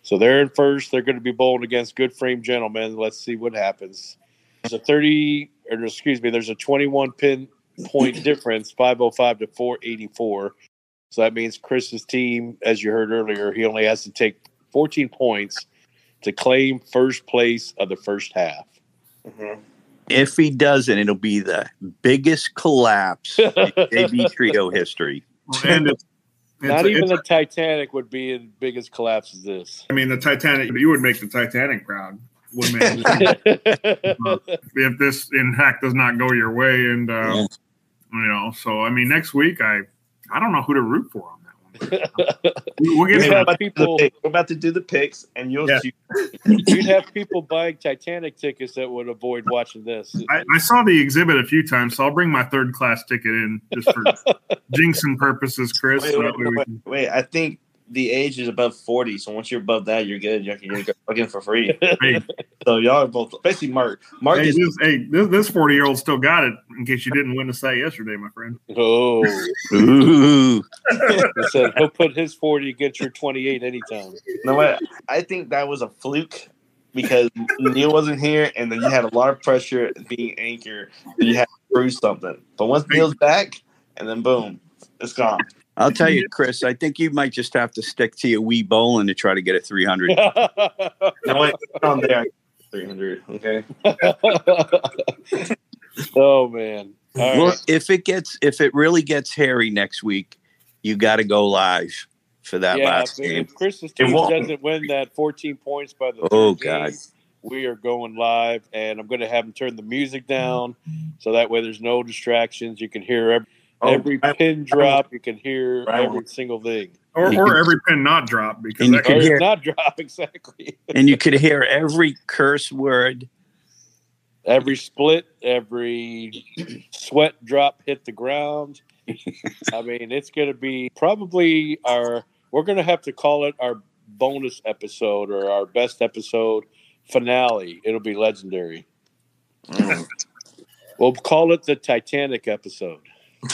So they're in first. They're going to be bowling against good frame gentlemen. Let's see what happens. There's a 30, or excuse me, there's a 21 pin point difference, 505 to 484. So that means Chris's team, as you heard earlier, he only has to take 14 points to claim first place of the first half. Mhm. If he doesn't, it'll be the biggest collapse in JB Trio history. And it's, it's, Not even it's- the Titanic would be as big as collapse as this. I mean, the Titanic. You would make the Titanic proud. If this in fact does not go your way, and uh, Yeah. you know. So I mean, next week I I don't know who to root for on that one. We'll get You'd to have that. people, The pick. We're about to do the picks, and you'll Yeah. see. you'd have people buying Titanic tickets that would avoid watching this. I, I saw the exhibit a few times, so I'll bring my third class ticket in just for jinxing purposes, Chris. Wait, so wait, that wait, wait, I think the age is above forty. So once you're above that, you're good. You can go fucking for free. Hey, So y'all are both, especially Mark. Mark hey, is this, hey, this, this 40 year old still got it in case you didn't win the site yesterday, my friend. Oh, Ooh. I said he'll put his 40 against your 28 anytime. No, know what? I think that was a fluke because Neil wasn't here, and then you had a lot of pressure being anchor. And you had to prove something. But once Neil's back, and then boom, it's gone. I'll tell you, Chris, I think you might just have to stick to your wee bowling to try to get a 300. You know what? On there, three hundred. Okay. Oh man. All right. Well, if it gets if it really gets hairy next week, you got to go live for that yeah, last if, game. if Chris's team won't. doesn't win that 14 points by the Oh, third game, God. we are going live, and I'm going to have them turn the music down so that way there's no distractions. You can hear every, Oh, every I- pin drop. You can hear Right. every single thing. Or, or can- every pin not drop because you that can could, hear- not drop exactly. and you could hear every curse word. Every split, every sweat drop hit the ground. I mean, it's going to be probably our. We're going to have to call it our bonus episode or our best episode finale. It'll be legendary. Mm. We'll call it the Titanic episode.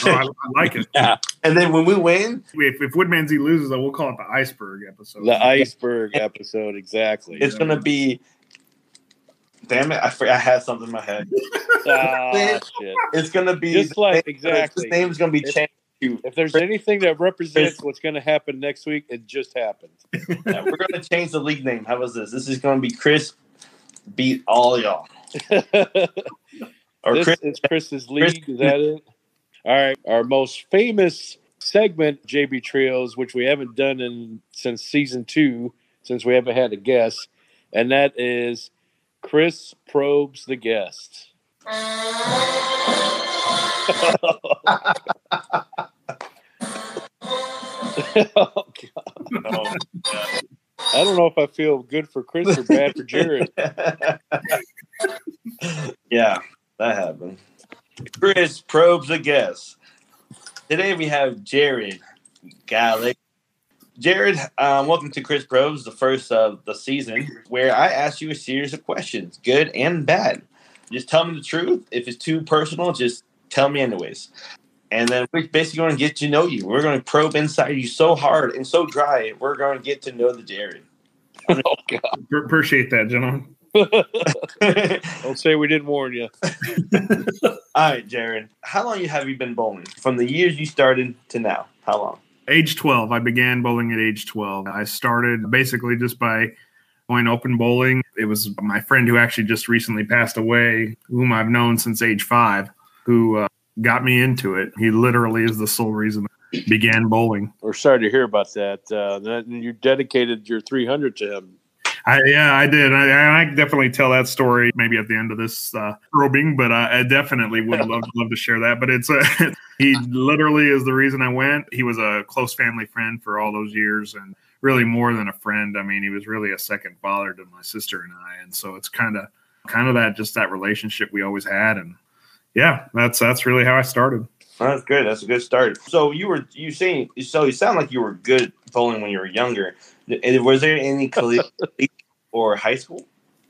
Oh, I, I like it. And then when we win, If, if Woodmansey loses, though, we'll call it the iceberg episode. The iceberg episode, exactly. it's gonna be. Damn it! I I had something in my head. Ah. It's gonna be Just like- name, exactly. His name's gonna be It's- changed to. If there's anything that represents what's going to happen next week, it just happened. Yeah, we're gonna change the league name. How was this? This is gonna be Chris beat all y'all, or this Chris. is Chris's league. Is that it? All right. Our most famous segment, JB Trios, which we haven't done in since season two, since we haven't had a guest, and that is Chris probes the guest. oh, God. I don't know if I feel good for Chris or bad for Jarrod. yeah, that happened. Chris probes a guess. Today we have Jarrod Gallic. Jarrod, um, welcome to Chris Probes, the first of the season, where I ask you a series of questions, good and bad. Just tell me the truth. If it's too personal, just tell me anyways. And then we're basically going to get to know you. We're going to probe inside you so hard and so dry. We're going to get to know the Jarrod. Oh, God. Appreciate that, gentlemen. Don't say we didn't warn you. All right, Jarrod. How long have you been bowling? From the years you started to now? How long? Age 12. I began bowling at age 12. I started basically just by going open bowling. It was my friend who actually just recently passed away, whom I've known since age five, who uh, got me into it. He literally is the sole reason I began bowling. We're sorry to hear about that. Uh, that you dedicated your 300 to him. I, yeah, I did. I, I definitely tell that story maybe at the end of this uh, probing, but uh, I definitely would love, love to share that. But it's uh, he literally is the reason I went. He was a close family friend for all those years, and really more than a friend. I mean, he was really a second father to my sister and I, and so it's kind of kind of that just that relationship we always had, and yeah, that's that's really how I started. Oh, that's good. That's a good start. So you were you saying so you sound like you were good bowling when you were younger. Was there any collegiate or high school?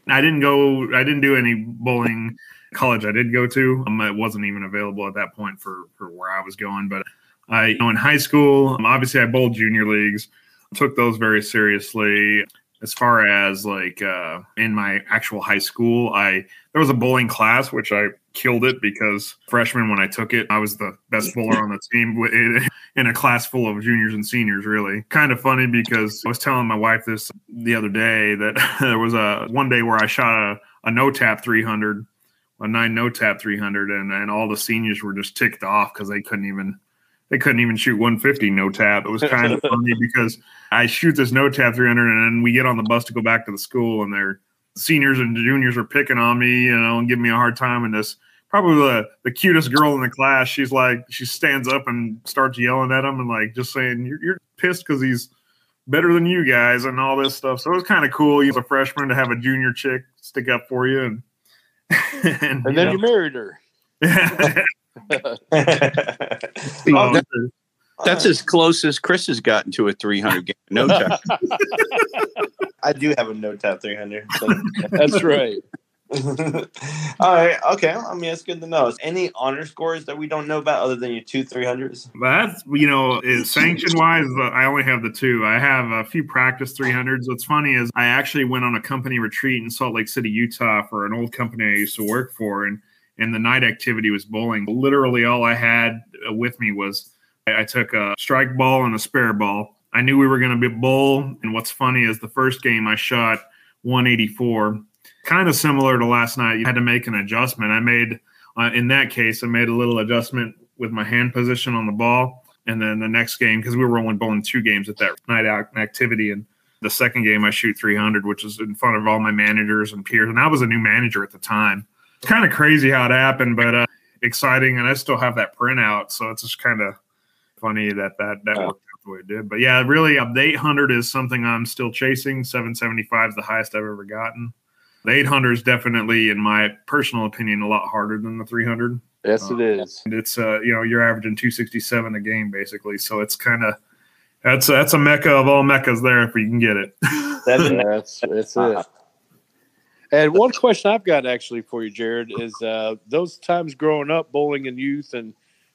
I didn't go. I didn't do any bowling college. I did go to. Um, it wasn't even available at that point for for where I was going. But I, you know, in high school, um, obviously I bowled junior leagues. Took those very seriously. As far as like uh, in my actual high school, I there was a bowling class which I killed it because freshman when I took it, I was the best bowler on the team in a class full of juniors and seniors. Really, kind of funny because I was telling my wife this the other day that there was a one day where I shot a, a no tap 300, a nine no tap 300, and and all the seniors were just ticked off because they couldn't even they couldn't even shoot 150 no tap. It was kind of funny because I shoot this no tap 300, and then we get on the bus to go back to the school, and they're seniors and juniors are picking on me, you know, and giving me a hard time. And this probably the, the cutest girl in the class, she's like, she stands up and starts yelling at him and like just saying, "You're, you're pissed because he's better than you guys and all this stuff." So it was kind of cool. He's a freshman to have a junior chick stick up for you, and and, And then you married her. Oh, that- That's as close as Chris has gotten to a 300 game. No time. I do have a no tap 300. so- That's right. All right. Okay. I mean, it's good to know. Any honor scores that we don't know about other than your two 300s? That's you know, sanction wise, I only have the two. I have a few practice 300s. What's funny is I actually went on a company retreat in Salt Lake City, Utah, for an old company I used to work for, and and the night activity was bowling. Literally, all I had uh, with me was I I took a strike ball and a spare ball. I knew we were going to be bowl, and what's funny is the first game I shot 184, kind of similar to last night. You had to make an adjustment. I made uh, in that case, I made a little adjustment with my hand position on the ball. And then the next game, because we were only bowling two games at that night out activity, and the second game I shoot 300, which is in front of all my managers and peers. And I was a new manager at the time. It's kind of crazy how it happened, but uh, exciting. And I still have that printout, so it's just kind of funny that that that Yeah. worked out the way it did. But yeah, really, uh, the 800 is something I'm still chasing. 775 is the highest I've ever gotten. The 800 is definitely, in my personal opinion, a lot harder than the 300. Yes, it is. And it's uh, you know, you're averaging 267 a game basically, so it's kind of that's that's a mecca of all meccas there if you can get it. Seven. That's that's it. And one question I've got actually for you, Jarrod, is uh, those times growing up bowling in youth and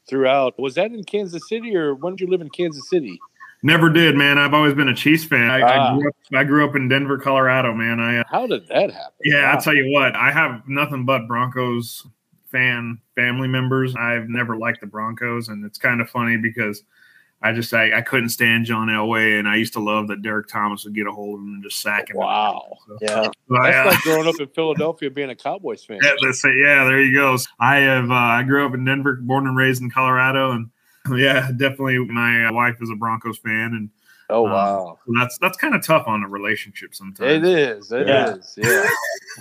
throughout, was that in Kansas City or when did you live in Kansas City? Never did, man. I've always been a Chiefs fan. I, Ah. I, grew, up, I grew up in Denver, Colorado, man. I uh, How did that happen? yeah, Wow. I'll tell you what, I have nothing but Broncos fan family members. I've never liked the Broncos, and it's kind of funny because I just I, I couldn't stand John Elway, and I used to love that Derrick Thomas would get a hold of him and just sack him. Wow. So, Yeah. I, That's uh, like growing up in Philadelphia being a Cowboys fan. Yeah, let's say, yeah, there you go. I have uh, I grew up in Denver, born and raised in Colorado, and yeah, definitely my uh, wife is a Broncos fan, and Oh Um, wow. that's that's kind of tough on a relationship sometimes. It is. It is. Yeah.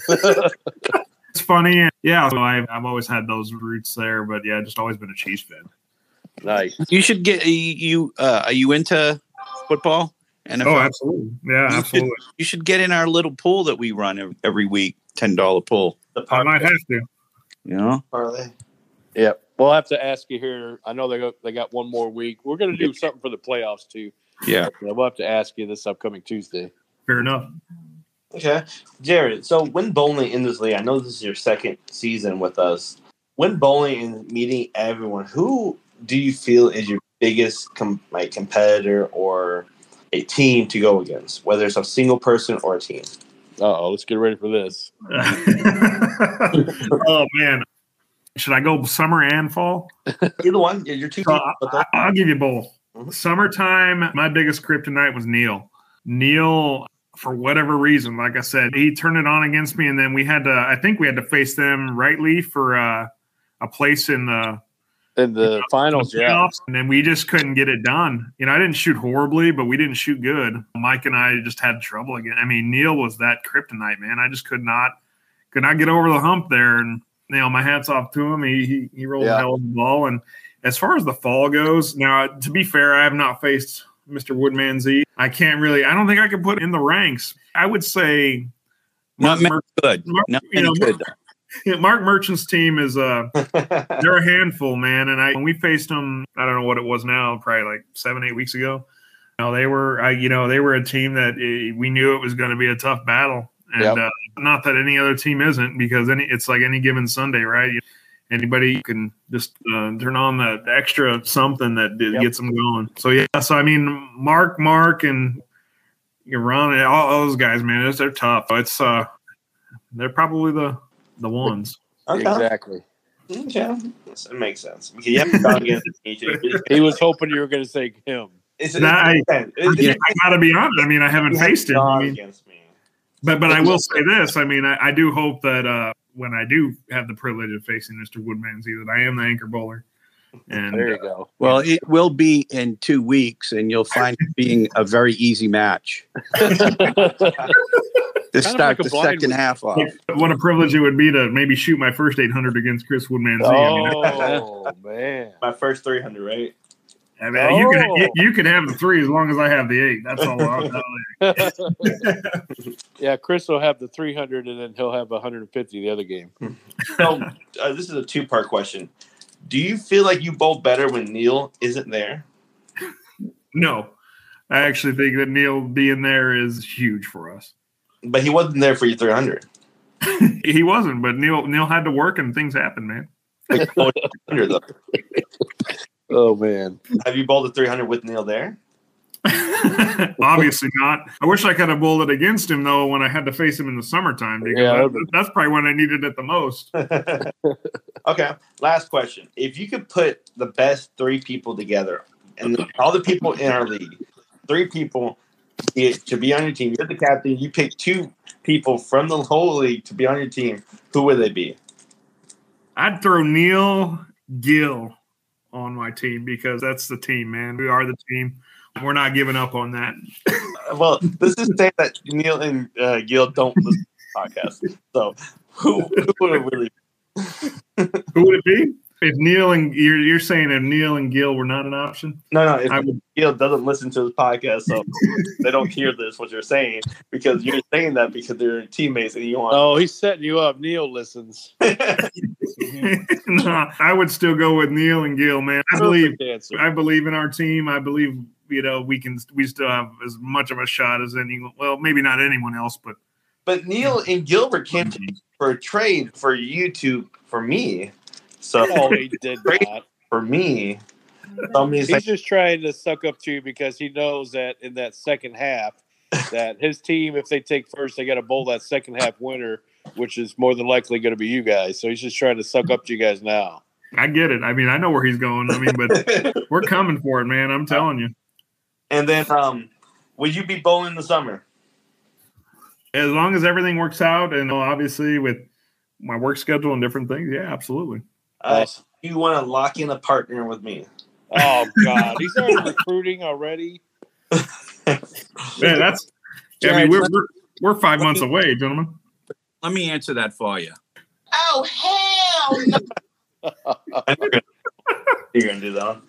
Yeah. It's funny, and yeah. So I've I've always had those roots there, but yeah, just always been a Chiefs fan. Nice. You should get you. you Uh, are you into football? NFL? Oh, absolutely, yeah, You should- absolutely. You should get in our little pool that we run every week. Ten dollar pool. The I might have to. You know. parlay. Yep. We'll have to ask you here. I know they got, they got one more week. We're going to do something for the playoffs too. Yeah. So we'll have to ask you this upcoming Tuesday. Fair enough. Okay, Jarrod. So when bowling in this league, I know this is your second season with us. When bowling and meeting everyone, who do you feel is your biggest com- like competitor or a team to go against, whether it's a single person or a team? Uh oh, let's get ready for this. oh man, should I go summer and fall? Either one. You're two So teams. but I, I'll give you both. Mhm. Summertime, my biggest kryptonite was Neil. Neil, for whatever reason, like I said, he turned it on against me, and then we had to. I think we had to face them rightly for uh, a place in the In the finals, the yeah. and then we just couldn't get it done. You know, I didn't shoot horribly, but we didn't shoot good. Mike and I just had trouble again. I mean, Neil was that kryptonite, man. I just could not, could not get over the hump there. And you know, my hats off to him. He he, he rolled Yeah. a hell of a ball. And as far as the fall goes, now to be fair, I have not faced Mr. Woodmansey. I can't really. I don't think I could put in the ranks. I would say. Not Mark, many Mer- good. Mark- Not you know, good. Mark Merchant's team is uh they're a handful, man. And I when we faced them, I don't know what it was now, probably like seven, eight weeks ago. You know, they were, I, you know, they were a team that uh, we knew it was going to be a tough battle, and Yep. uh, not that any other team isn't, because any it's like any given Sunday, right? You, anybody can just uh, turn on the extra something that Yep. gets them going. So yeah, so I mean, Mark, Mark, and Ron, all, all those guys, man, it's, they're tough. It's uh, they're probably the the ones. okay. Exactly. Okay. Yes, it makes sense. Okay, you haven't gone against each. He was hoping you were going to say him. It's, Nah, I- it's, it's, Yeah. I gotta be honest. I mean, I haven't faced him. I mean, against me. but but I will say this. I mean, I, I do hope that uh, when I do have the privilege of facing Mr. Woodmansey, that I am the anchor bowler. And There you uh, go. Well, it will be in two weeks, and you'll find it being a very easy match to of start like the second week. half off. what a privilege it would be to maybe shoot my first 800 against Chris Woodmansey. I mean, oh man. My first 300, right? I mean, you can Oh. you, you can have the three as long as I have the eight. That's all. I'll tell you. yeah, Chris will have the 300 and then he'll have 150 the other game. So uh, this is a two part question. Do you feel like you bowl better when Neil isn't there? No, I actually think that Neil being there is huge for us. But he wasn't there for your 300. he wasn't, but Neil Neil had to work and things happened, man. Oh, 300 though. Oh man. Have you bowled a 300 with Neil there? Obviously not. I wish I could have bowled it against him though when I had to face him in the summertime because Yeah, that- that'd that's probably when I needed it the most. okay. Last question. If you could put the best three people together and all the people in our league, three people be- to be on your team, you're the captain, you pick two people from the whole league to be on your team, who would they be? I'd throw Neil Gill on my team because that's the team, man. We are the team. We're not giving up on that. Well, this is saying that Neil and uh, Gil don't listen to the podcast. So who, who would it really? Who would it be? If Neil and you're, you're saying if Neil and Gil were not an option, No, no. If I would. Gil doesn't listen to the podcast, so they don't hear this what you're saying because you're saying that because they're teammates and you want. Oh, he's setting you up. Neil listens. no, I would still go with Neil and Gil, man. I believe answer. I believe in our team. I believe you know we can we still have as much of a shot as any. Well, maybe not anyone else, but But Neil and Gilbert came to me for a trade for you two for me. So No, he did not. for me, He's like, just trying to suck up to you because he knows that in that second half, that his team, if they take first, they got to bowl that second half winner, which is more than likely going to be you guys. So he's just trying to suck up to you guys now. I get it. I mean, I know where he's going. I mean, but we're coming for it, man. I'm telling you. and then um, will you be bowling in the summer? As long as everything works out, and obviously with my work schedule and different things, yeah, absolutely. Uh, you want to lock in a partner with me? Oh God, he's already recruiting already. Yeah, that's. I mean, we're we're, we're five months away, gentlemen. Let me answer that for you. Oh, hell no. You're gonna do that. One.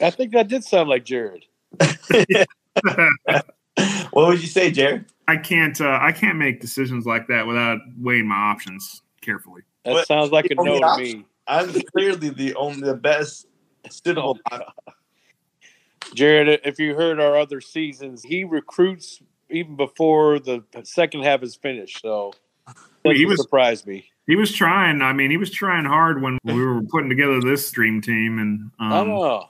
I think that did sound like Jarrod. What would you say, Jarrod? I can't. Uh, I can't make decisions like that without weighing my options carefully. That What- sounds like a no to option- me. I'm clearly the only the best suitable. Jarrod, if you heard our other seasons, he recruits even before the second half is finished. So he was- surprised me. He was trying. I mean, he was trying hard when we were putting together this dream team, and I um, don't know.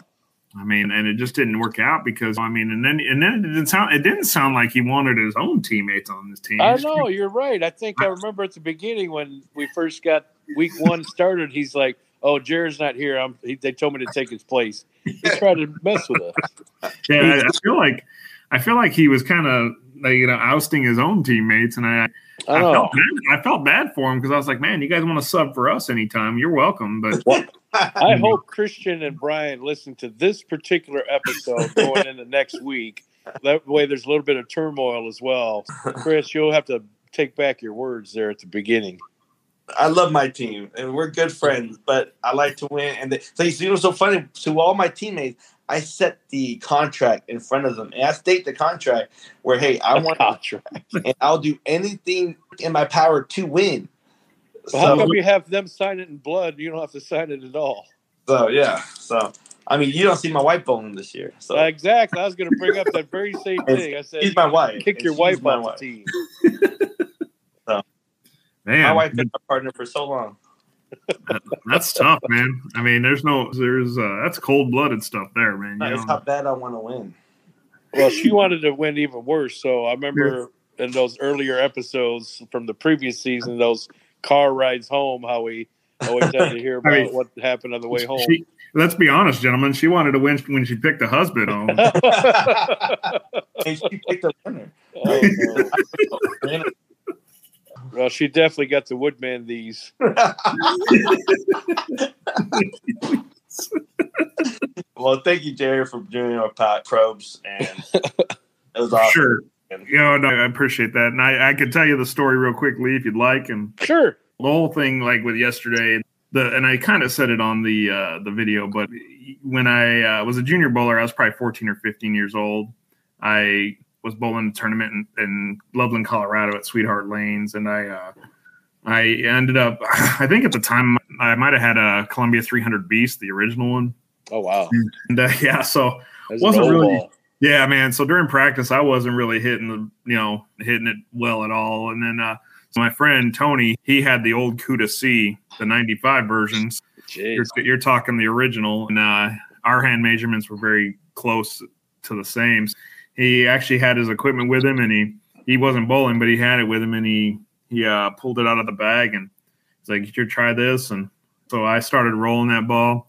I mean, and it just didn't work out because I mean, and then and then it didn't sound it didn't sound like he wanted his own teammates on this team. I know you're right. I think I remember at the beginning when we first got week one started. He's like, "Oh, Jarrod's not here. I'm." He, they told me to take his place. He tried to mess with us. Yeah, I, I feel like I feel like he was kind of like, you know ousting his own teammates, and I I I felt bad, I felt bad for him because I was like, man, you guys want to sub for us anytime? You're welcome, but I hope Christian and Brian listen to this particular episode going into next week. That way, there's a little bit of turmoil as well. Chris, you'll have to take back your words there at the beginning. I love my team and we're good friends, but I like to win. And they, so you know, so funny to all my teammates, I set the contract in front of them, and I state the contract where, hey, I want, contract. and I'll do anything in my power to win. Well, how So, come you have them sign it in blood? You don't have to sign it at all. so yeah, so I mean, you don't see my wife bowling this year, so uh, Exactly. I was going to bring up that very same thing. I said, she's my wife. kick your wife my off wife. the team. So my man, wife been my partner for so long. That's tough, man. I mean, there's no, there's uh, that's cold blooded stuff there, man. You That's know? how bad I want to win. Well, she wanted to win even worse. So I remember in those earlier episodes from the previous season, those car rides home, how we always had to hear about I mean, what happened on the way home. She, let's be honest, gentlemen. She wanted to win when she picked a husband home. and she picked a winner. Oh, no. Well, she definitely got the Woodmansey. well, thank you, Jerry, for doing our pot probes, and it was awesome. Sure. You know, no, I appreciate that, and I, I could tell you the story real quickly if you'd like. And Sure. the whole thing, like with yesterday, the and I kind of said it on the uh, the video, but when I uh, was a junior bowler, I was probably 14 or 15 years old. I was bowling a tournament in, in Loveland, Colorado, at Sweetheart Lanes, and I uh, I ended up. I think at the time I might have had a Columbia 300 Beast, the original one, Oh, wow. and uh, yeah, so Wasn't really- ball. yeah, man. So during practice, I wasn't really hitting the, you know, hitting it well at all. And then uh, so my friend Tony, he had the old Cuda C, the '95 versions. You're, you're talking the original, and uh, our hand measurements were very close to the same. He actually had his equipment with him, and he he wasn't bowling, but he had it with him, and he he uh, pulled it out of the bag, and he's like, "You try this," and so I started rolling that ball.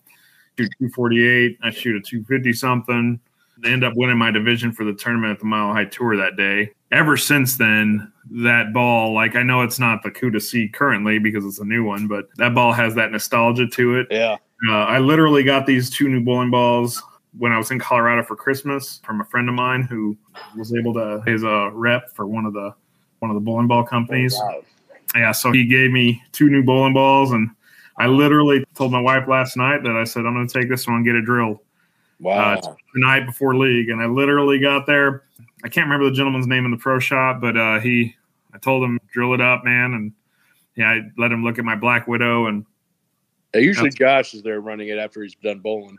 Shoot 248, I shoot a 250 something and end up winning my division for the tournament at the Mile High Tour that day. Ever since then, that ball, like I know it's not the Cuda C currently because it's a new one, but that ball has that nostalgia to it. Yeah. Uh, I literally got these two new bowling balls when I was in Colorado for Christmas from a friend of mine who was able to his a rep for one of the one of the bowling ball companies. Wow. Yeah, so he gave me two new bowling balls, and I literally told my wife last night that I said I'm going to take this one and get it drilled Wow. uh, the night before league, and I literally got there. I can't remember the gentleman's name in the pro shop, but uh, he, I told him drill it up, man, and yeah, I let him look at my Black Widow, and Yeah, usually Josh is there running it after he's done bowling.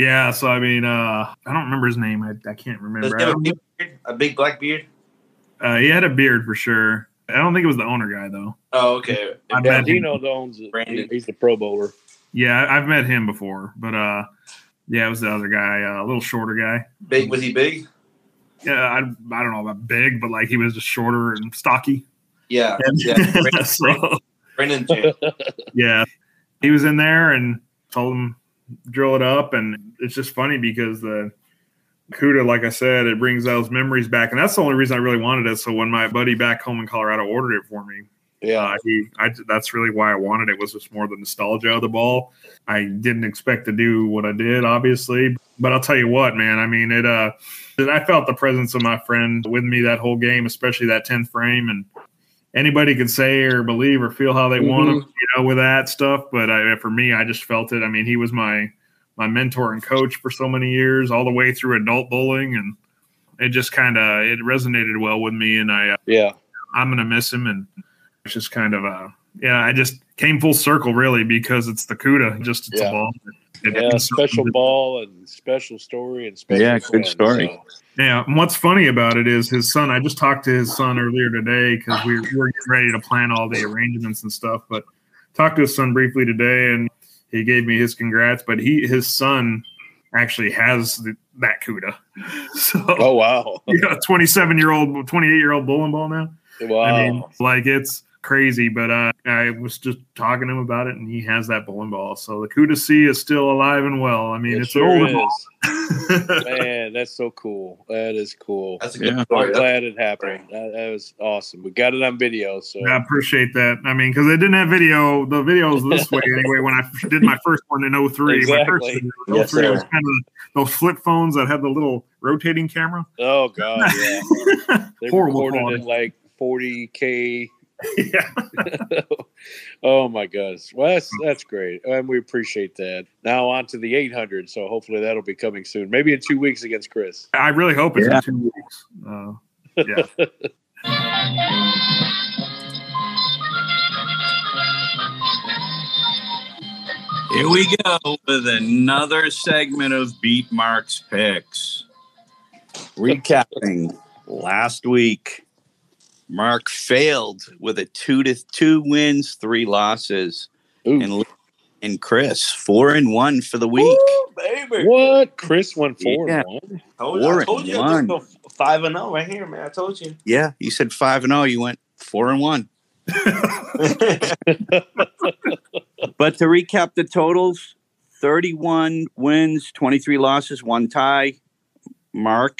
Yeah, so I mean, uh, I don't remember his name. I, I can't Does remember. he have a big beard? A big black beard? Uh, he had a beard for sure. I don't think it was the owner guy though. Oh, okay. I Yeah, met him. Dino owns it. Brandon. He's the pro bowler. Yeah, I- I've met him before, but uh, yeah, it was the other guy, uh, a little shorter guy. Big was he big? Yeah, I, I don't know about big, but like he was just shorter and stocky. Yeah. And- Yeah. so Brendan Jan. yeah, he was in there and told him drill it up, and it's just funny because the CUDA, like I said, it brings those memories back, and that's the only reason I really wanted it. So when my buddy back home in Colorado ordered it for me, Yeah. uh, he, I, that's really why I wanted it was just more the nostalgia of the ball. I didn't expect to do what I did, obviously, but I'll tell you what, man. I mean, it. Uh, I felt the presence of my friend with me that whole game, especially that tenth frame, and anybody can say or believe or feel how they want him, you know, with that stuff. But I, for me, I just felt it. I mean, he was my my mentor and coach for so many years, all the way through adult bowling, and it just kind of it resonated well with me, and I. Uh, yeah. I'm gonna miss him, and it's just kind of uh yeah, I just came full circle really because it's the CUDA, just it's Yeah. a ball. It- Yeah. Special ball and special story and special. Yeah, good story. so. Yeah, and what's funny about it is his son. I just talked to his son earlier today because we we were getting ready to plan all the arrangements and stuff. But talked to his son briefly today, and he gave me his congrats. But he his son actually has the, that CUDA. So Oh wow. yeah, 27 year old, 28 year old bowling ball now. Wow. I mean, like it's crazy, but uh, I was just talking to him about it, and he has that bowling ball. So the CUDA C is still alive and well. I mean, it it's sure an older is. ball. Man, that's so cool. That is cool. That's a good Yeah. story. I'm glad it happened. That, that was awesome. We got it on video, so I appreciate that. I mean, because I didn't have video. The video was this way anyway. When I did my first one in 03, my first Exactly. video in Yes, was kind of those flip phones that had the little rotating camera. oh god, yeah. They Horrible recorded quality. in like 40k. yeah. oh my gosh, well that's that's great, and we appreciate that. Now on to the 800. So hopefully that'll be coming soon. Maybe in two weeks against Chris. I really hope it's Yeah. in two weeks. Uh, yeah. Here we go with another segment of Beat Mark's picks. Recapping last week, Mark failed with a two to two wins, three losses, Ooh. and and Chris four and one for the week. Woo, baby. What? Chris won four Yeah. and one. Told Four I and told you. I one. just go five and zero right here, man. I told you. Yeah, you said five and zero. You went four and one. But to recap the totals 31 wins, 23 losses, one tie. Mark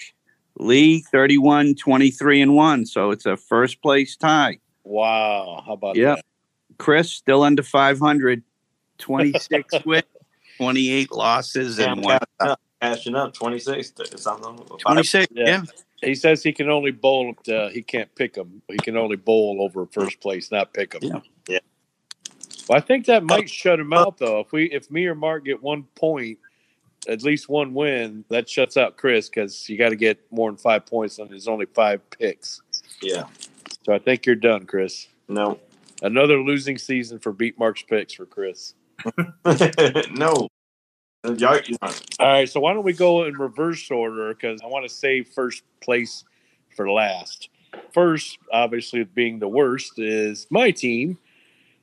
Lee, 31, 23 and one. So it's a first place tie. Wow, how about Yeah. that? Chris still under 500, 26 wins, 28 losses, and one. Cashing up twenty six. Something. 26. Yeah. Yeah. He says he can only bowl. Uh, he can't pick them. He can only bowl over first place, not pick them. Yeah. Yeah. Well, I think that might shut him out though. If we, if me or Mark get one point, at least one win, that shuts out Chris because you got to get more than five points on his only five picks. Yeah. So I think you're done, Chris. No. Another losing season for beat Mark's picks for Chris. no. All right, so why don't we go in reverse order because I want to save first place for last. First, obviously, being the worst is my team.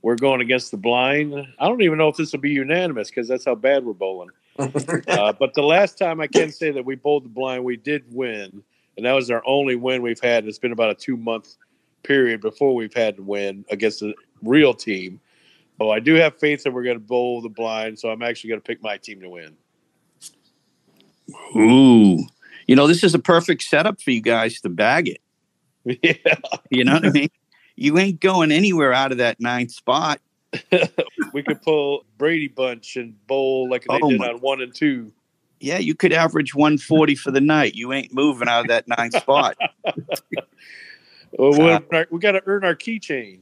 We're going against the blind. I don't even know if this will be unanimous because that's how bad we're bowling. Uh, but the last time I can say that we bowled the blind, we did win, and that was our only win we've had. It's been about a two month period before we've had to win against a real team. So I do have faith that we're going to bowl the blind. So I'm actually going to pick my team to win. Ooh. You know, this is a perfect setup for you guys to bag it. Yeah. You know what I mean? You ain't going anywhere out of that ninth spot. we could pull Brady Bunch and bowl like they Oh did on one and two. Yeah, you could average 140 for the night. You ain't moving out of that ninth spot. Well, we Uh, we got to earn our keychain.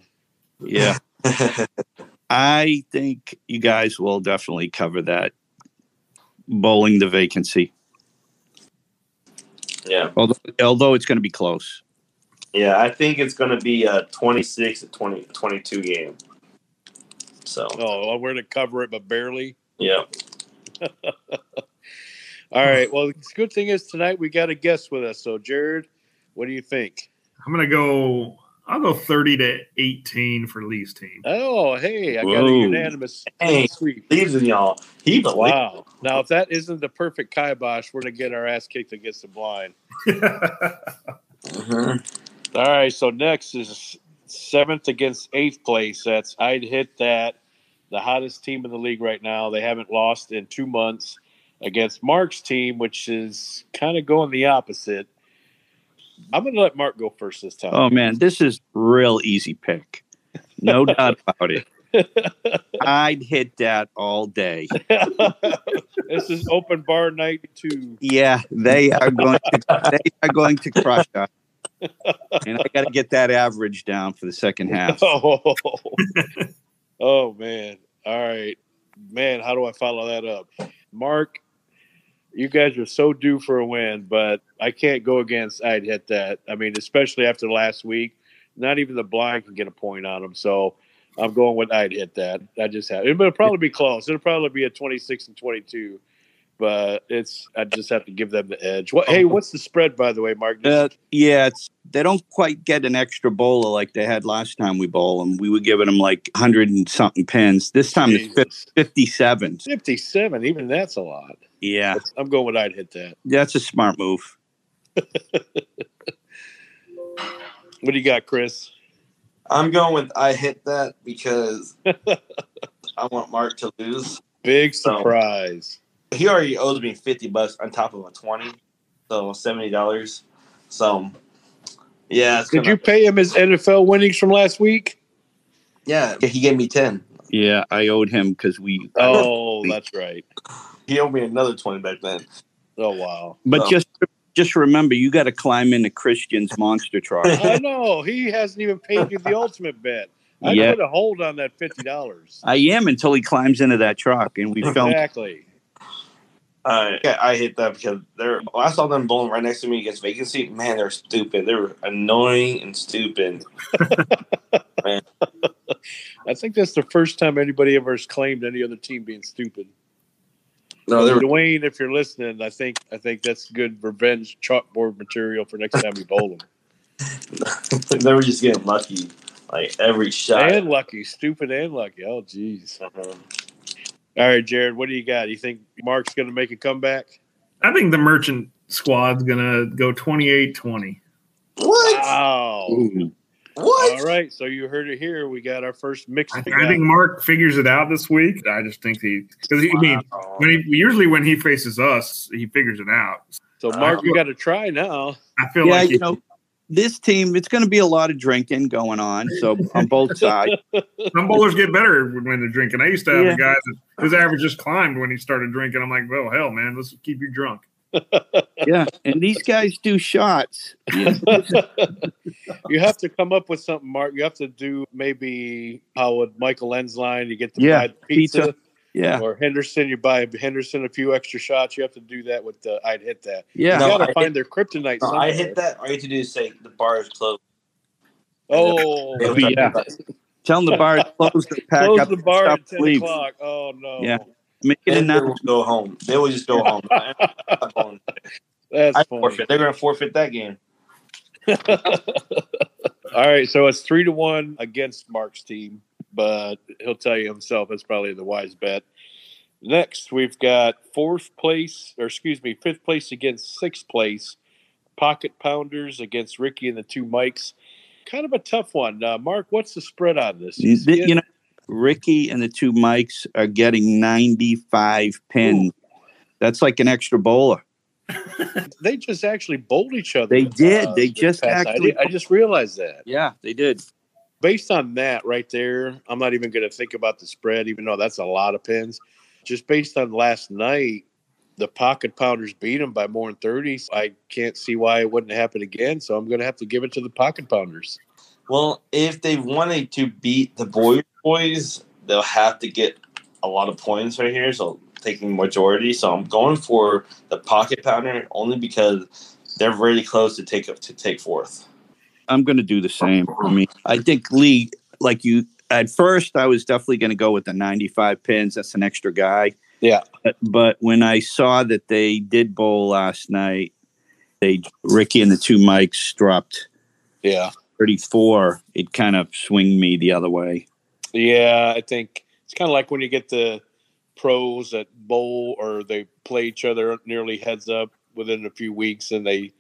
Yeah. I think you guys will definitely cover that bowling the vacancy. yeah, Although, although it's going to be close. yeah. I think it's going to be a 26 to 20, 22 game. So, Oh, well, we're going to cover it, but barely. yeah. All right. Well, the good thing is tonight we got a guest with us. So, Jarrod, what do you think? I'm gonna go. I'll go 30 to 18 for Lee's team. Oh, hey, I got a Whoa. unanimous Hey, sweep. Leaves in y'all. He believes. Wow. Now, if that isn't the perfect kibosh, we're going to get our ass kicked against the blind. Mhm. All right. So, next is seventh against eighth place. That's I'd hit that. The hottest team in the league right now. They haven't lost in two months against Mark's team, which is kind of going the opposite. I'm going to let Mark go first this time. Oh, man, this is real easy pick. No doubt about it. I'd hit that all day. this is open bar night two. Yeah, they are going to they are going to crush us. And I got to get that average down for the second half. Oh, oh man. All right. Man, how do I follow that up? Mark, you guys are so due for a win, but I can't go against I'd hit that. I mean, especially after last week. Not even the blind can get a point on them. So I'm going with I'd hit that. I just have it'll probably be close. It'll probably be a 26 and 22. But it's I just have to give them the edge. What hey, what's the spread by the way, Mark? Uh, yeah, it's they don't quite get an extra bowler like they had last time we bowl them. We were giving them like hundred and something pins. This time it's fifty-seven. 57, even that's a lot. Yeah, I'm going with I'd hit that. Yeah, that's a smart move. What do you got, Chris? I'm going with I hit that because I want Mark to lose. Big So- surprise. He already owes me 50 bucks on top of a 20, so $70. So, yeah. Did gonna- you pay him his NFL winnings from last week? Yeah, he gave me 10. Yeah, I owed him because we. Oh, that's right. He owed me another 20 back then. Oh wow. but Oh. just just remember, you got to climb into Christian's monster truck. I know he hasn't even paid you the ultimate bet. I Yeah. put a hold on that fifty dollars. I am until he climbs into that truck, and we filmed. Exactly. Uh, yeah, I hate that because they're. I saw them bowling right next to me against vacancy. Man, they're stupid. They're annoying and stupid. I think that's the first time anybody ever has claimed any other team being stupid. No, they were. Dwayne, if you're listening, I think I think that's good revenge chalkboard material for next time you bowl them. they were just getting lucky, like every shot. and lucky, stupid and lucky. Oh, jeez. Mhm. All right, Jarrod, what do you got? You think Mark's going to make a comeback? I think the merchant squad's gonna go 28-20. What? Wow. Ooh. What? All right, so you heard it here. We got our first mix. I, I think Mark figures it out this week. I just think he because I mean when he usually when he faces us, he figures it out. so. Uh, Mark, you got to try now. I feel Yeah, like you know, this team, it's going to be a lot of drinking going on. So on both sides. some bowlers get better when they're drinking. I used to have Yeah. a guy that his average just climbed when he started drinking. I'm like, well, hell, man, let's keep you drunk. Yeah, and these guys do shots. You have to come up with something, Mark. You have to do maybe how would Michael Ensline, you get the Yeah, buy pizza, pizza. Yeah, or Henderson, you buy Henderson a few extra shots. You have to do that with the I'd hit that. yeah. You No, got to I find hit- their kryptonite. No. I hit that. All you have to do is say the bar is closed. Oh, They'll yeah. Tell them the bar is closed. to Pack close up the bar stop at ten leave. o'clock. Oh no, Yeah. Make it Then they will go home. They will just go home. that's I funny. forfeit. They're going to forfeit that game. All right, so it's three to one against Mark's team, but he'll tell you himself that's probably the wise bet. Next, we've got fourth place, or excuse me, fifth place against sixth place. Pocket Pounders against Ricky and the two Mikes. Kind of a tough one. Uh, Mark, what's the spread on this? You? You know, Ricky and the two mics are getting 95 pins. That's like an extra bowler. They just actually bowled each other. They did. They just I, actually- did- I just realized that. Yeah, they did. Based on that right there, I'm not even going to think about the spread, even though that's a lot of pins. Just based on last night, the pocket pounders beat them by more than 30. I can't see why it wouldn't happen again. So I'm going to have to give it to the pocket pounders. Well, if they wanted to beat the boys, boys, they'll have to get a lot of points right here. So taking majority. So I'm going for the pocket pounder only because they're really close to take up to take fourth. I'm going to do the same. for me. I think Lee, like you, at first, I was definitely going to go with the 95 pins. That's an extra guy. Yeah. But, but when I saw that they did bowl last night, they Ricky and the two mics dropped Yeah. 34. It kind of swung me the other way. Yeah. I think it's kind of like when you get the pros that bowl or they play each other nearly heads up within a few weeks and they,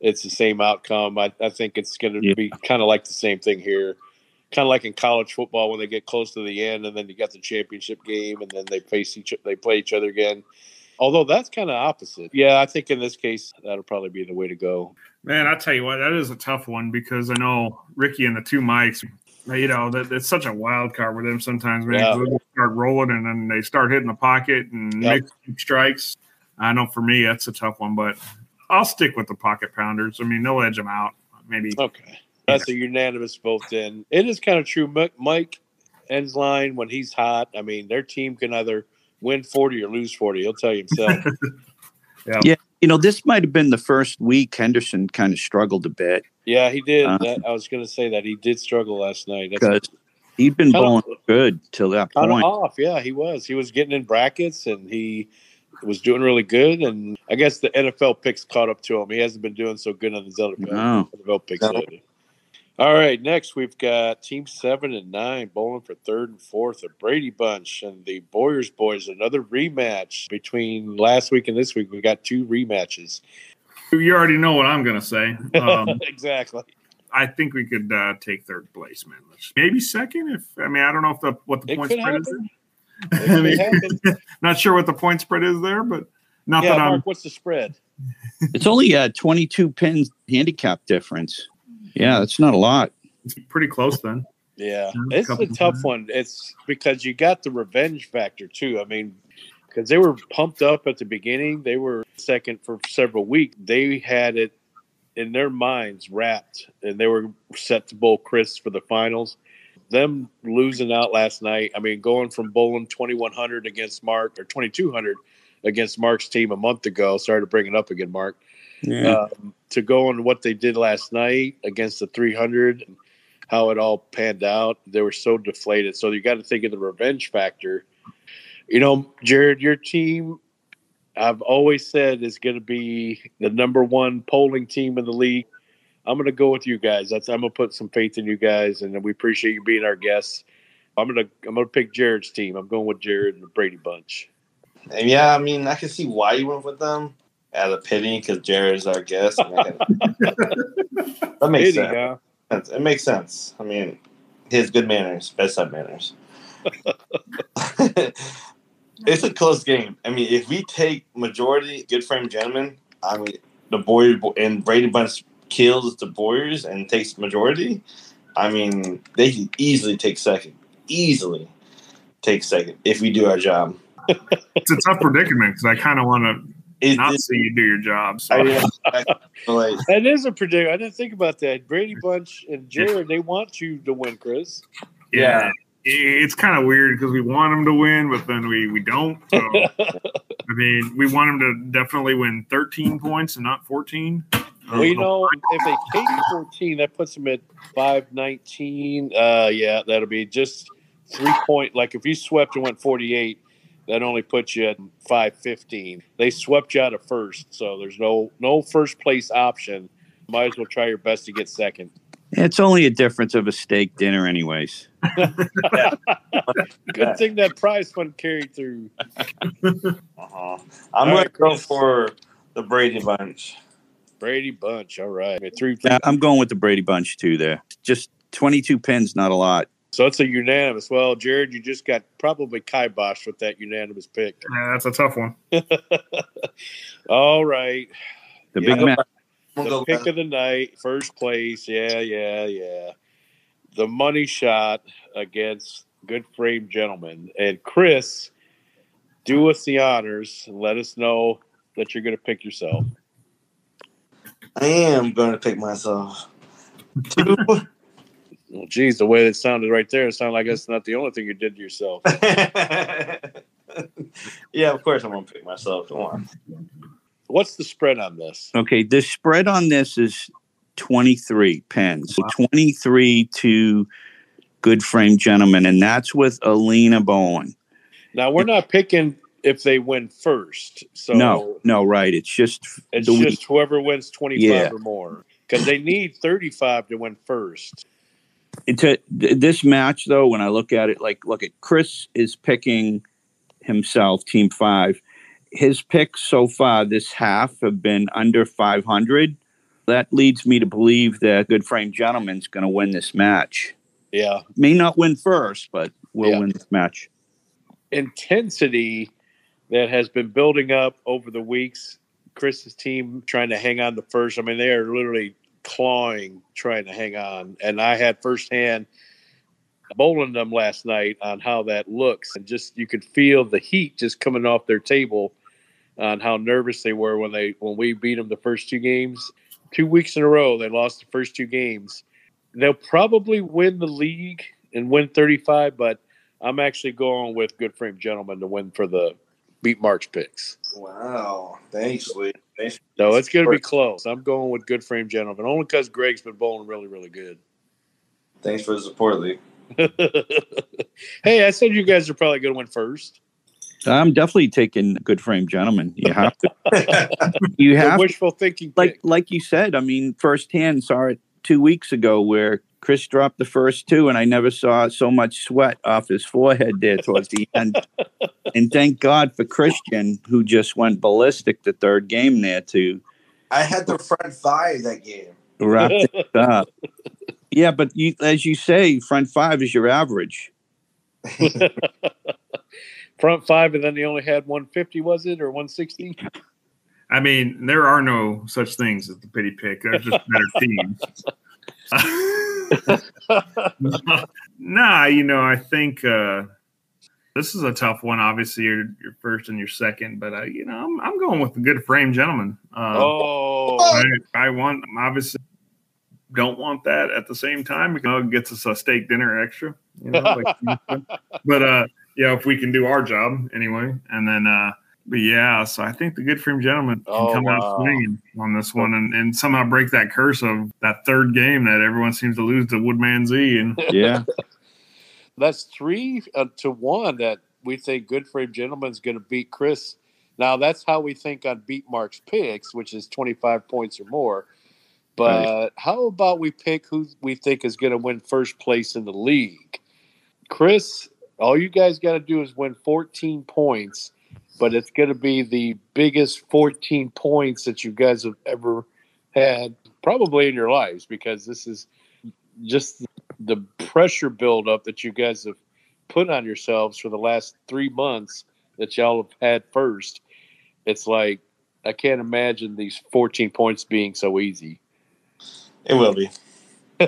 it's the same outcome. I, I think it's going to Yeah. be kind of like the same thing here. Kind of like in college football when they get close to the end and then you got the championship game and then they face each they play each other again. Although that's kind of opposite. Yeah, I think in this case that'll probably be the way to go. Man, I tell you what, that is a tough one because I know Ricky and the two mics. You know that it's such a wild card with them sometimes. Man, Yeah. they start rolling and then they start hitting the pocket and Yep. make strikes. I know for me that's a tough one, but I'll stick with the pocket pounders. I mean, they'll edge them out. Maybe Okay. That's a unanimous vote then. It is kind of true. Mike ends line when he's hot, I mean, their team can either win 40 or lose 40. He'll tell you himself. Yeah. You know, this might have been the first week Henderson kind of struggled a bit yeah, he did. Uh, that, I was going to say that. He did struggle last night. Because he'd been Kinda- good till that point. off. Yeah, he was. He was getting in brackets and he was doing really good. And I guess the NFL picks caught up to him. He hasn't been doing so good on his other No. NFL picks. No. lately. All right, next we've got Team Seven and Nine bowling for third and fourth. The Brady Bunch and the Boyers Boys. Another rematch between last week and this week. We got two rematches. you already know what I'm going to say. Um, exactly. I think we could uh, take third place, man. Maybe second. If I mean, I don't know if the what the It point spread is. happen. There. It I mean, not sure what the point spread is there, but not Yeah, that I'm. Mark, what's the spread? It's only a 22 pin handicap difference. Yeah, it's not a lot. It's pretty close then. Yeah, Yeah, it's a couple tough times. one. It's because you got the revenge factor too. I mean, because they were pumped up at the beginning, they were second for several weeks. They had it in their minds wrapped, and they were set to bowl Chris for the finals. Them losing out last night. I mean, going from bowling twenty one hundred against Mark or twenty two hundred against Mark's team a month ago. Sorry to bring it up again, Mark um, to go on what they did last night against the 300 and how it all panned out. They were so deflated. So you got to think of the revenge factor. You know, Jarrod, your team, I've always said is going to be the number one polling team in the league. I'm going to go with you guys. That's I'm going to put some faith in you guys, and we appreciate you being our guests. I'm gonna I'm gonna pick Jarrod's team. I'm going with Jarrod and the Brady Bunch. And yeah, I mean, I can see why you went with them out of pity because Jarrod's our guest. That makes Pity, sense. huh? It makes sense. I mean, he has good manners, bedside manners. it's a close game. I mean, if we take majority, good frame gentlemen, I mean, the boy and Brady Bunch kills the Boyers and takes majority. I mean, they can easily take second. Easily take second if we do our job. It's a tough predicament because I kind of want to It, not it- see you do your job. So I, I, like, That is a prediction. I didn't think about that. Brady Bunch and Jarrod, they want you to win, Chris. yeah, it's kind of weird because we want them to win, but then we we don't. So I mean, we want them to definitely win 13 points and not 14. Well, you know, if they take 14, that puts them at 519. Uh, yeah, that'll be just three point. Like if you swept and went 48, that only puts you at 515. They swept you out of first, so there's no no first place option. Might as well try your best to get second. It's only a difference of a steak dinner, anyways. Good thing that prize fund carried through. uh-huh. I'm All going right, to go Chris. for the Brady Bunch. Brady Bunch. All right. Three, Yeah, I'm going with the Brady Bunch too. There, just 22 pins, not a lot. So it's a unanimous. Well, Jarrod, you just got probably kiboshed with that unanimous pick. Yeah, that's a tough one. All right. The Yeah. big match. I'm The pick go of the night, first place. Yeah, yeah, yeah. The money shot against Good Frame Gentlemen. And Chris, do us the honors and let us know that you're going to pick yourself. I am going to pick myself. Two. Well, geez, the way it sounded right there, it sounded like that's not the only thing you did to yourself. yeah, of course I'm going to pick myself. Come on. What's the spread on this? Okay, the spread on this is 23 pens. So 23 to Good Frame Gentlemen, and that's with Alina Bowen. Now, we're not picking if they win first. So no, no, right. It's just it's just whoever wins 25 Yeah. or more because they need 35 to win first. th- this match though when i look at it like look at chris is picking himself team five his picks so far this half have been under 500 that leads me to believe that good frame gentleman's going to win this match Yeah. may not win first but will Yeah. win this match intensity that has been building up over the weeks. Chris's team trying to hang on the first. I mean, they are literally clawing trying to hang on. And I had firsthand bowling them last night on how that looks. And just you could feel the heat just coming off their table on how nervous they were when they when we beat them the first two games. Two weeks in a row, they lost the first two games. They'll probably win the league and win 35, but I'm actually going with Good Frame Gentlemen to win for the beat Mark's picks. Wow. Thanks, Lee. Thanks. So it's going to be close. I'm going with Good Frame Gentlemen only because Greg's been bowling really, really good. Thanks for the support, Lee. hey, I said you guys are probably going to win first. i'm definitely taking good frame gentlemen you have to you have to wishful thinking like pick. like you said, I mean, firsthand saw it two weeks ago where Chris dropped the first two, and I never saw so much sweat off his forehead there towards the end. and thank God for Christian, who just went ballistic the third game there too. I had the front five that game. wrap it up. Yeah, but you, as you say, front five is your average. Front five, and then they only had 150, was it, or 160? I mean, there are no such things as the pity pick. There's just better teams. nah, you know, I think uh, this is a tough one. Obviously, you're, you're first and you're second, but uh, you know, I'm, I'm going with the good frame gentleman. Uh, Oh, I, I want obviously don't want that at the same time because it gets us a steak dinner extra. You know, like, but uh, yeah, if we can do our job anyway, and then uh, but yeah, so I think the good frame gentleman can Oh, come wow. out swinging on this one and, and somehow break that curse of that third game that everyone seems to lose to Woodmansey and Yeah, that's three uh, to one that we think Good Frame Gentleman's going to beat Chris. Now, that's how we think on Beat Mark's picks, which is 25 points or more. But how about we pick who we think is going to win first place in the league? Chris, all you guys got to do is win 14 points, but it's going to be the biggest 14 points that you guys have ever had, probably in your lives, because this is just the pressure buildup that you guys have put on yourselves for the last three months that y'all have had first. It's like I can't imagine these 14 points being so easy. It will be.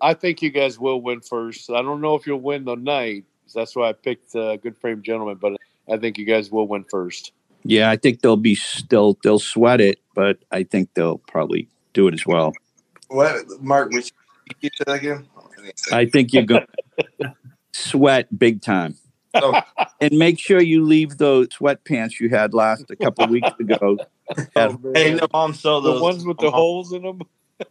I think you guys will win first. I don't know if you'll win the night. That's why I picked uh, Good Frame Gentleman, but I think you guys will win first. yeah. I think they'll be still they'll sweat it, but I think they'll probably do it as well. What, Mark? Which you said that again? I think you're going to sweat big time. Oh. And make sure you leave those sweatpants you had last a couple weeks ago. Oh, man. Hey, no, mom sold the ones with the holes in them.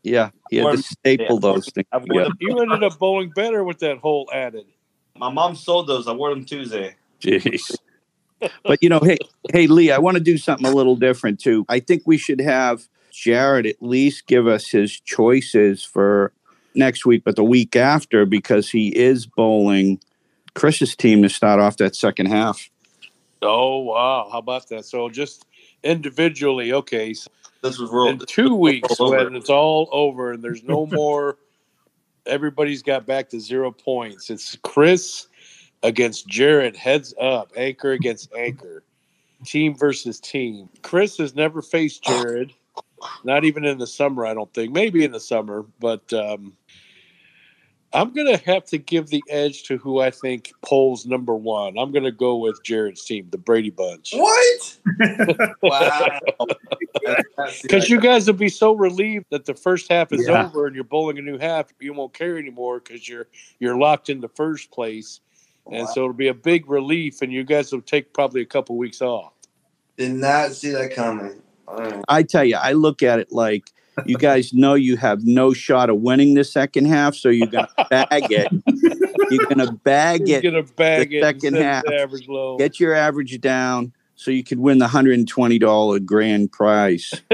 yeah, he had to staple those things I together. You ended up bowling better with that hole added. My mom sold those. I wore them Tuesday. Jeez. But you know, hey, hey, Lee, I want to do something a little different too. I think we should have Jarrod at least give us his choices for next week, but the week after, because he is bowling Chris's team to start off that second half. Oh wow! How about that? So just individually, okay. So This was in two weeks All when it's all over and there's no more everybody's got back to zero points. It's Chris against Jarrod, heads up, anchor against anchor, team versus team. Chris has never faced Jarrod, not even in the summer, I don't think. Maybe in the summer, but um, I'm going to have to give the edge to who I think polls number one. I'm going to go with Jarrod's team, the Brady Bunch. What? wow. Because you guys will be so relieved that the first half is Yeah. over and you're bowling a new half. You won't care anymore because you're you're locked in the first place, and Wow. so it'll be a big relief. And you guys will take probably a couple weeks off. Did not see that coming. All right. I tell you, I look at it like you guys know you have no shot of winning the second half, so you're gonna bag it. You're gonna bag You're it, gonna bag the it second half. average low. get your average down, so you could win the hundred and twenty dollar grand prize.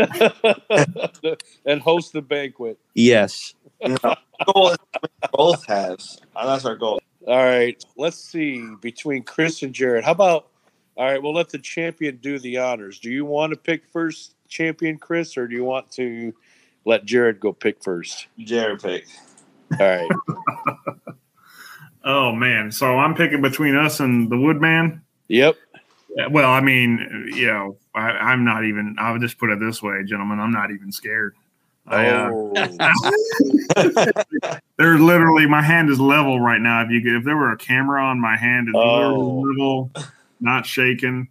and host the banquet. Yes. goal is both halves. Uh, That's our goal. All right, let's see between Chris and Jarrod. How about? All right, we'll let the champion do the honors. Do you want to pick first, champion Chris, or do you want to let Jarrod go pick first? Jarrod pick. All right. Oh man, so I'm picking between us and the Woodman. Yep. Well, I mean, you know, I, I'm not even. I would just put it this way, gentlemen. I'm not even scared. I, uh, Oh. They're literally my hand is level right now. If you could, if there were a camera on my hand, it's Oh. level, not shaking.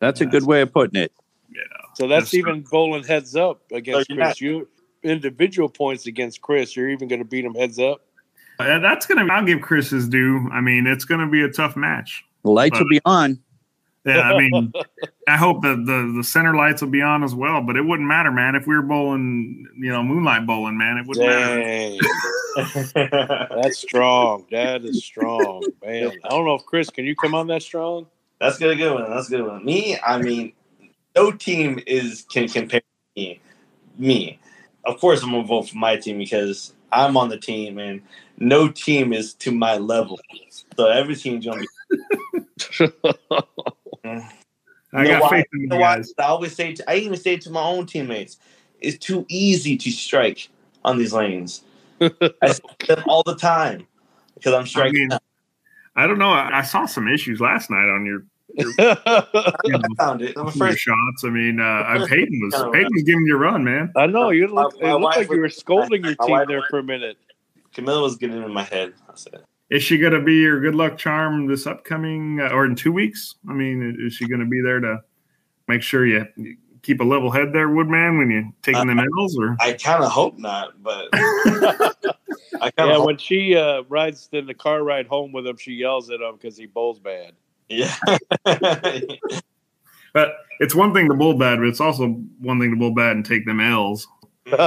That's a good way of putting it. Yeah. So that's That's even bowling heads up against So you're Chris. You individual points against Chris. You're even going to beat him heads up. Uh, That's gonna. I'll give Chris his due. I mean, it's gonna be a tough match. The lights will be on. Yeah, I mean, I hope that the the center lights will be on as well. But it wouldn't matter, man. If we were bowling, you know, moonlight bowling, man, it wouldn't matter. That's strong. That is strong, man. I don't know if Chris, can you come on that strong? That's a good one. That's a good one. Me, I mean, no team is can compare to me. Me, of course, I'm gonna vote for my team because I'm on the team, and no team is to my level. So every team's gonna be. I got why? faith in You you know why? guys. I always say, to, I even say it to my own teammates, it's too easy to strike on these lanes. I say to them all the time because I'm I striking. mean, I don't know. I, I saw some issues last night on your, you know, I found it. I'm your first. shots. I mean, uh, I- Peyton was Kinda Peyton was giving you a run, man. I know you look. My- my it looked wife like you were was- scolding your team there was- for a minute. Camilla was getting in my head. I said, Is she going to be your good luck charm this upcoming uh, or in two weeks? I mean, is she going to be there to make sure you you keep a level head there, Woodman, when you're taking the L's? Or I kind of hope not, but I kind Yeah, of when she uh, rides in the car ride home with him, she yells at him because he bowls bad. yeah. but it's one thing to bowl bad, but it's also one thing to bowl bad and take them L's.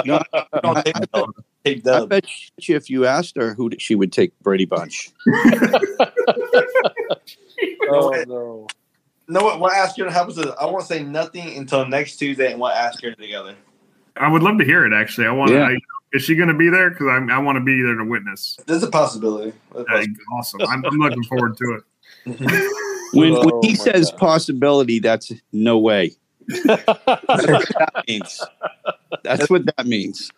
No, Don't take dub. Take I bet you if you asked her who she would take Brady Bunch. Oh no! No, what? What ask her to help us? I won't say nothing until next Tuesday, and we'll ask her together. I would love to hear it. Actually, I want. to. Yeah. Is she going to be there? Because I, I want to be there to witness. There's a possibility. There's a Like, awesome. I'm, I'm looking forward to it. possibility. When, when Oh, he my says God. possibility, that's no way. That's what that means. That's what that means.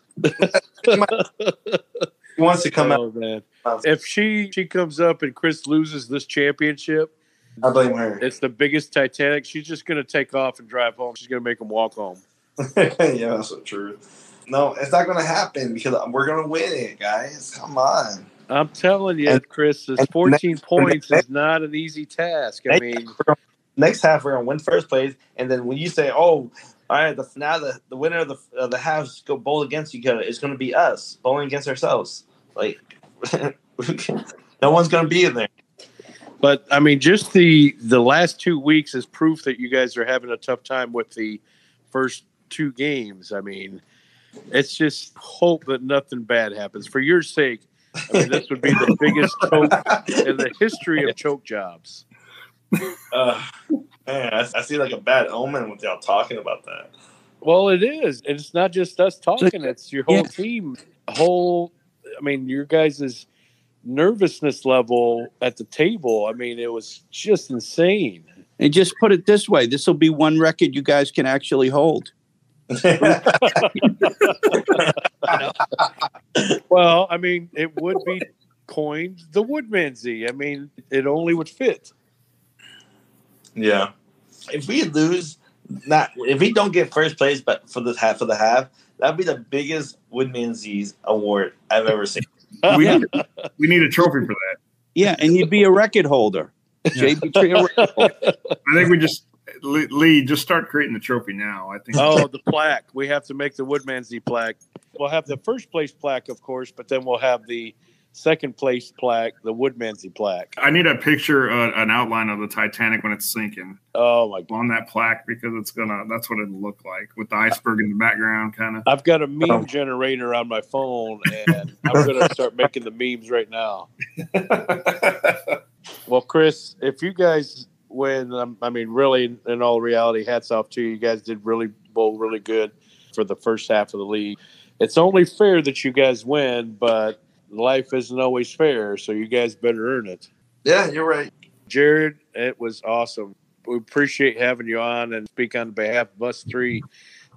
he wants to come out. oh man! If she she comes up and Chris loses this championship, I blame her. it's the biggest Titanic. She's just gonna take off and drive home. She's gonna make him walk home. yeah, that's the truth. No, it's not going to happen because we're going to win it, guys. Come on. I'm telling you, And- Chris, this and 14 next- points next- is not an easy task. I mean, Next half, we're going to win first place, and then when you say, "Oh, all right," the, now the, the winner of the of the halves go bowl against each other, it's going to be us bowling against ourselves. Like, no one's going to be in there. but I mean, just the the last two weeks is proof that you guys are having a tough time with the first two games. I mean, it's just hope that nothing bad happens for your sake. I mean, this would be the biggest choke in the history of choke jobs. Uh, man, I, I see like a bad omen with y'all talking about that. Well, it is. And it's not just us talking, it's your whole Yeah. team. Whole, I mean, your guys' nervousness level at the table, I mean, it was just insane. And just put it this way this will be one record you guys can actually hold. Well, I mean, it would be coined the Woodmansey. I mean, it only would fit. Yeah. If we lose, not if we don't get first place, but for the half of the half, that'd be the biggest Woodmansey's award I've ever seen. We need, we need a trophy for that. Yeah, and you'd be a record holder. JB Tree, a record holder. I think we just Lee, Lee, just start creating the trophy now. I think. oh, the plaque. We have to make the Woodmansey plaque. We'll have the first place plaque, of course, but then we'll have the second place plaque, the Woodmansey plaque. I need a picture, uh, an outline of the Titanic when it's sinking Oh my god. on that plaque because it's gonna. That's what it'll look like with the iceberg in the background, kind of. I've got a meme generator on my phone, and I'm going to start making the memes right now. Well, Chris, if you guys win, um, I mean, really, in all reality, hats off to you. You guys did really bowl really good for the first half of the league. It's only fair that you guys win, but life isn't always fair, so you guys better earn it. yeah, you're right. Jarrod, it was awesome. We appreciate having you on and speak on behalf of us three.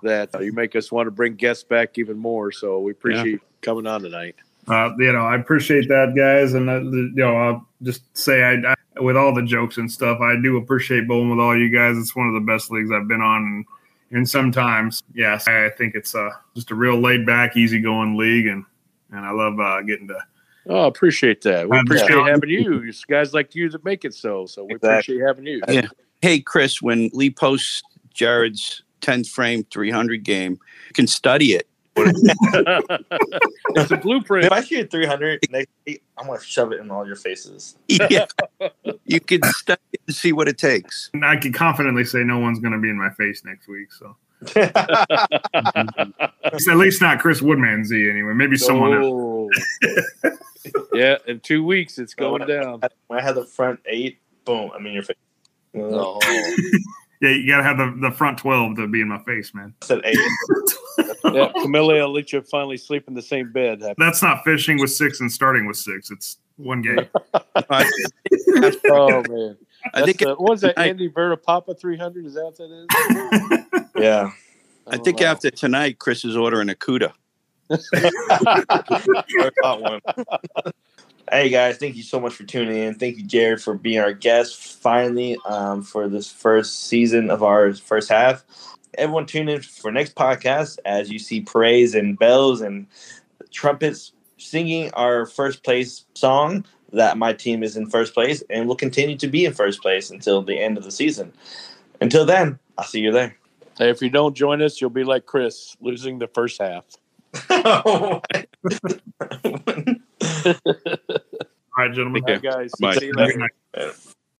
That uh, you make us want to bring guests back even more. So we appreciate you coming on tonight. Uh, you know, I appreciate that, guys, and uh, you know, I'll just say, I, I with all the jokes and stuff, I do appreciate bowling with all you guys. It's one of the best leagues I've been on, and, and sometimes, yes, I think it's uh, just a real laid back, easygoing league, and and I love uh, getting to. Oh, appreciate that. We Yeah. appreciate having you. It's guys like you that make it so. So we Exactly. appreciate having you. Yeah. Hey, Chris, when Lee posts Jarrod's 10th frame 300 game, you can study it. it's a blueprint. If I shoot 300 next week, I'm gonna shove it in all your faces. Yeah. you can study it and see what it takes. And I can confidently say no one's going to be in my face next week, so It's at least not Chris Woodmansey anyway. Maybe someone else. Oh. yeah, in two weeks it's going down. when I had the front eight, boom, I'm in your face. Oh. Yeah, you got to have the, the front twelve to be in my face, man. I said eight. Yeah, Camilla will let you finally sleep in the same bed. That's not fishing with six and starting with six. It's one game. I, Oh man, I think That's, uh, what was that I- Andy Vera Papa 300? Is that what that is? Yeah. I think don't after tonight, Chris is ordering a CUDA. I caught one. hey guys, thank you so much for tuning in. Thank you, Jared, for being our guest finally um, for this first season of our first half. Everyone tune in for next podcast as you see parades and bells and trumpets singing our first place song that my team is in first place and will continue to be in first place until the end of the season. Until then, I'll see you there. Hey, if you don't join us, you'll be like Chris, losing the first half. All right, gentlemen. Hey, guys, Bye. see you later. night.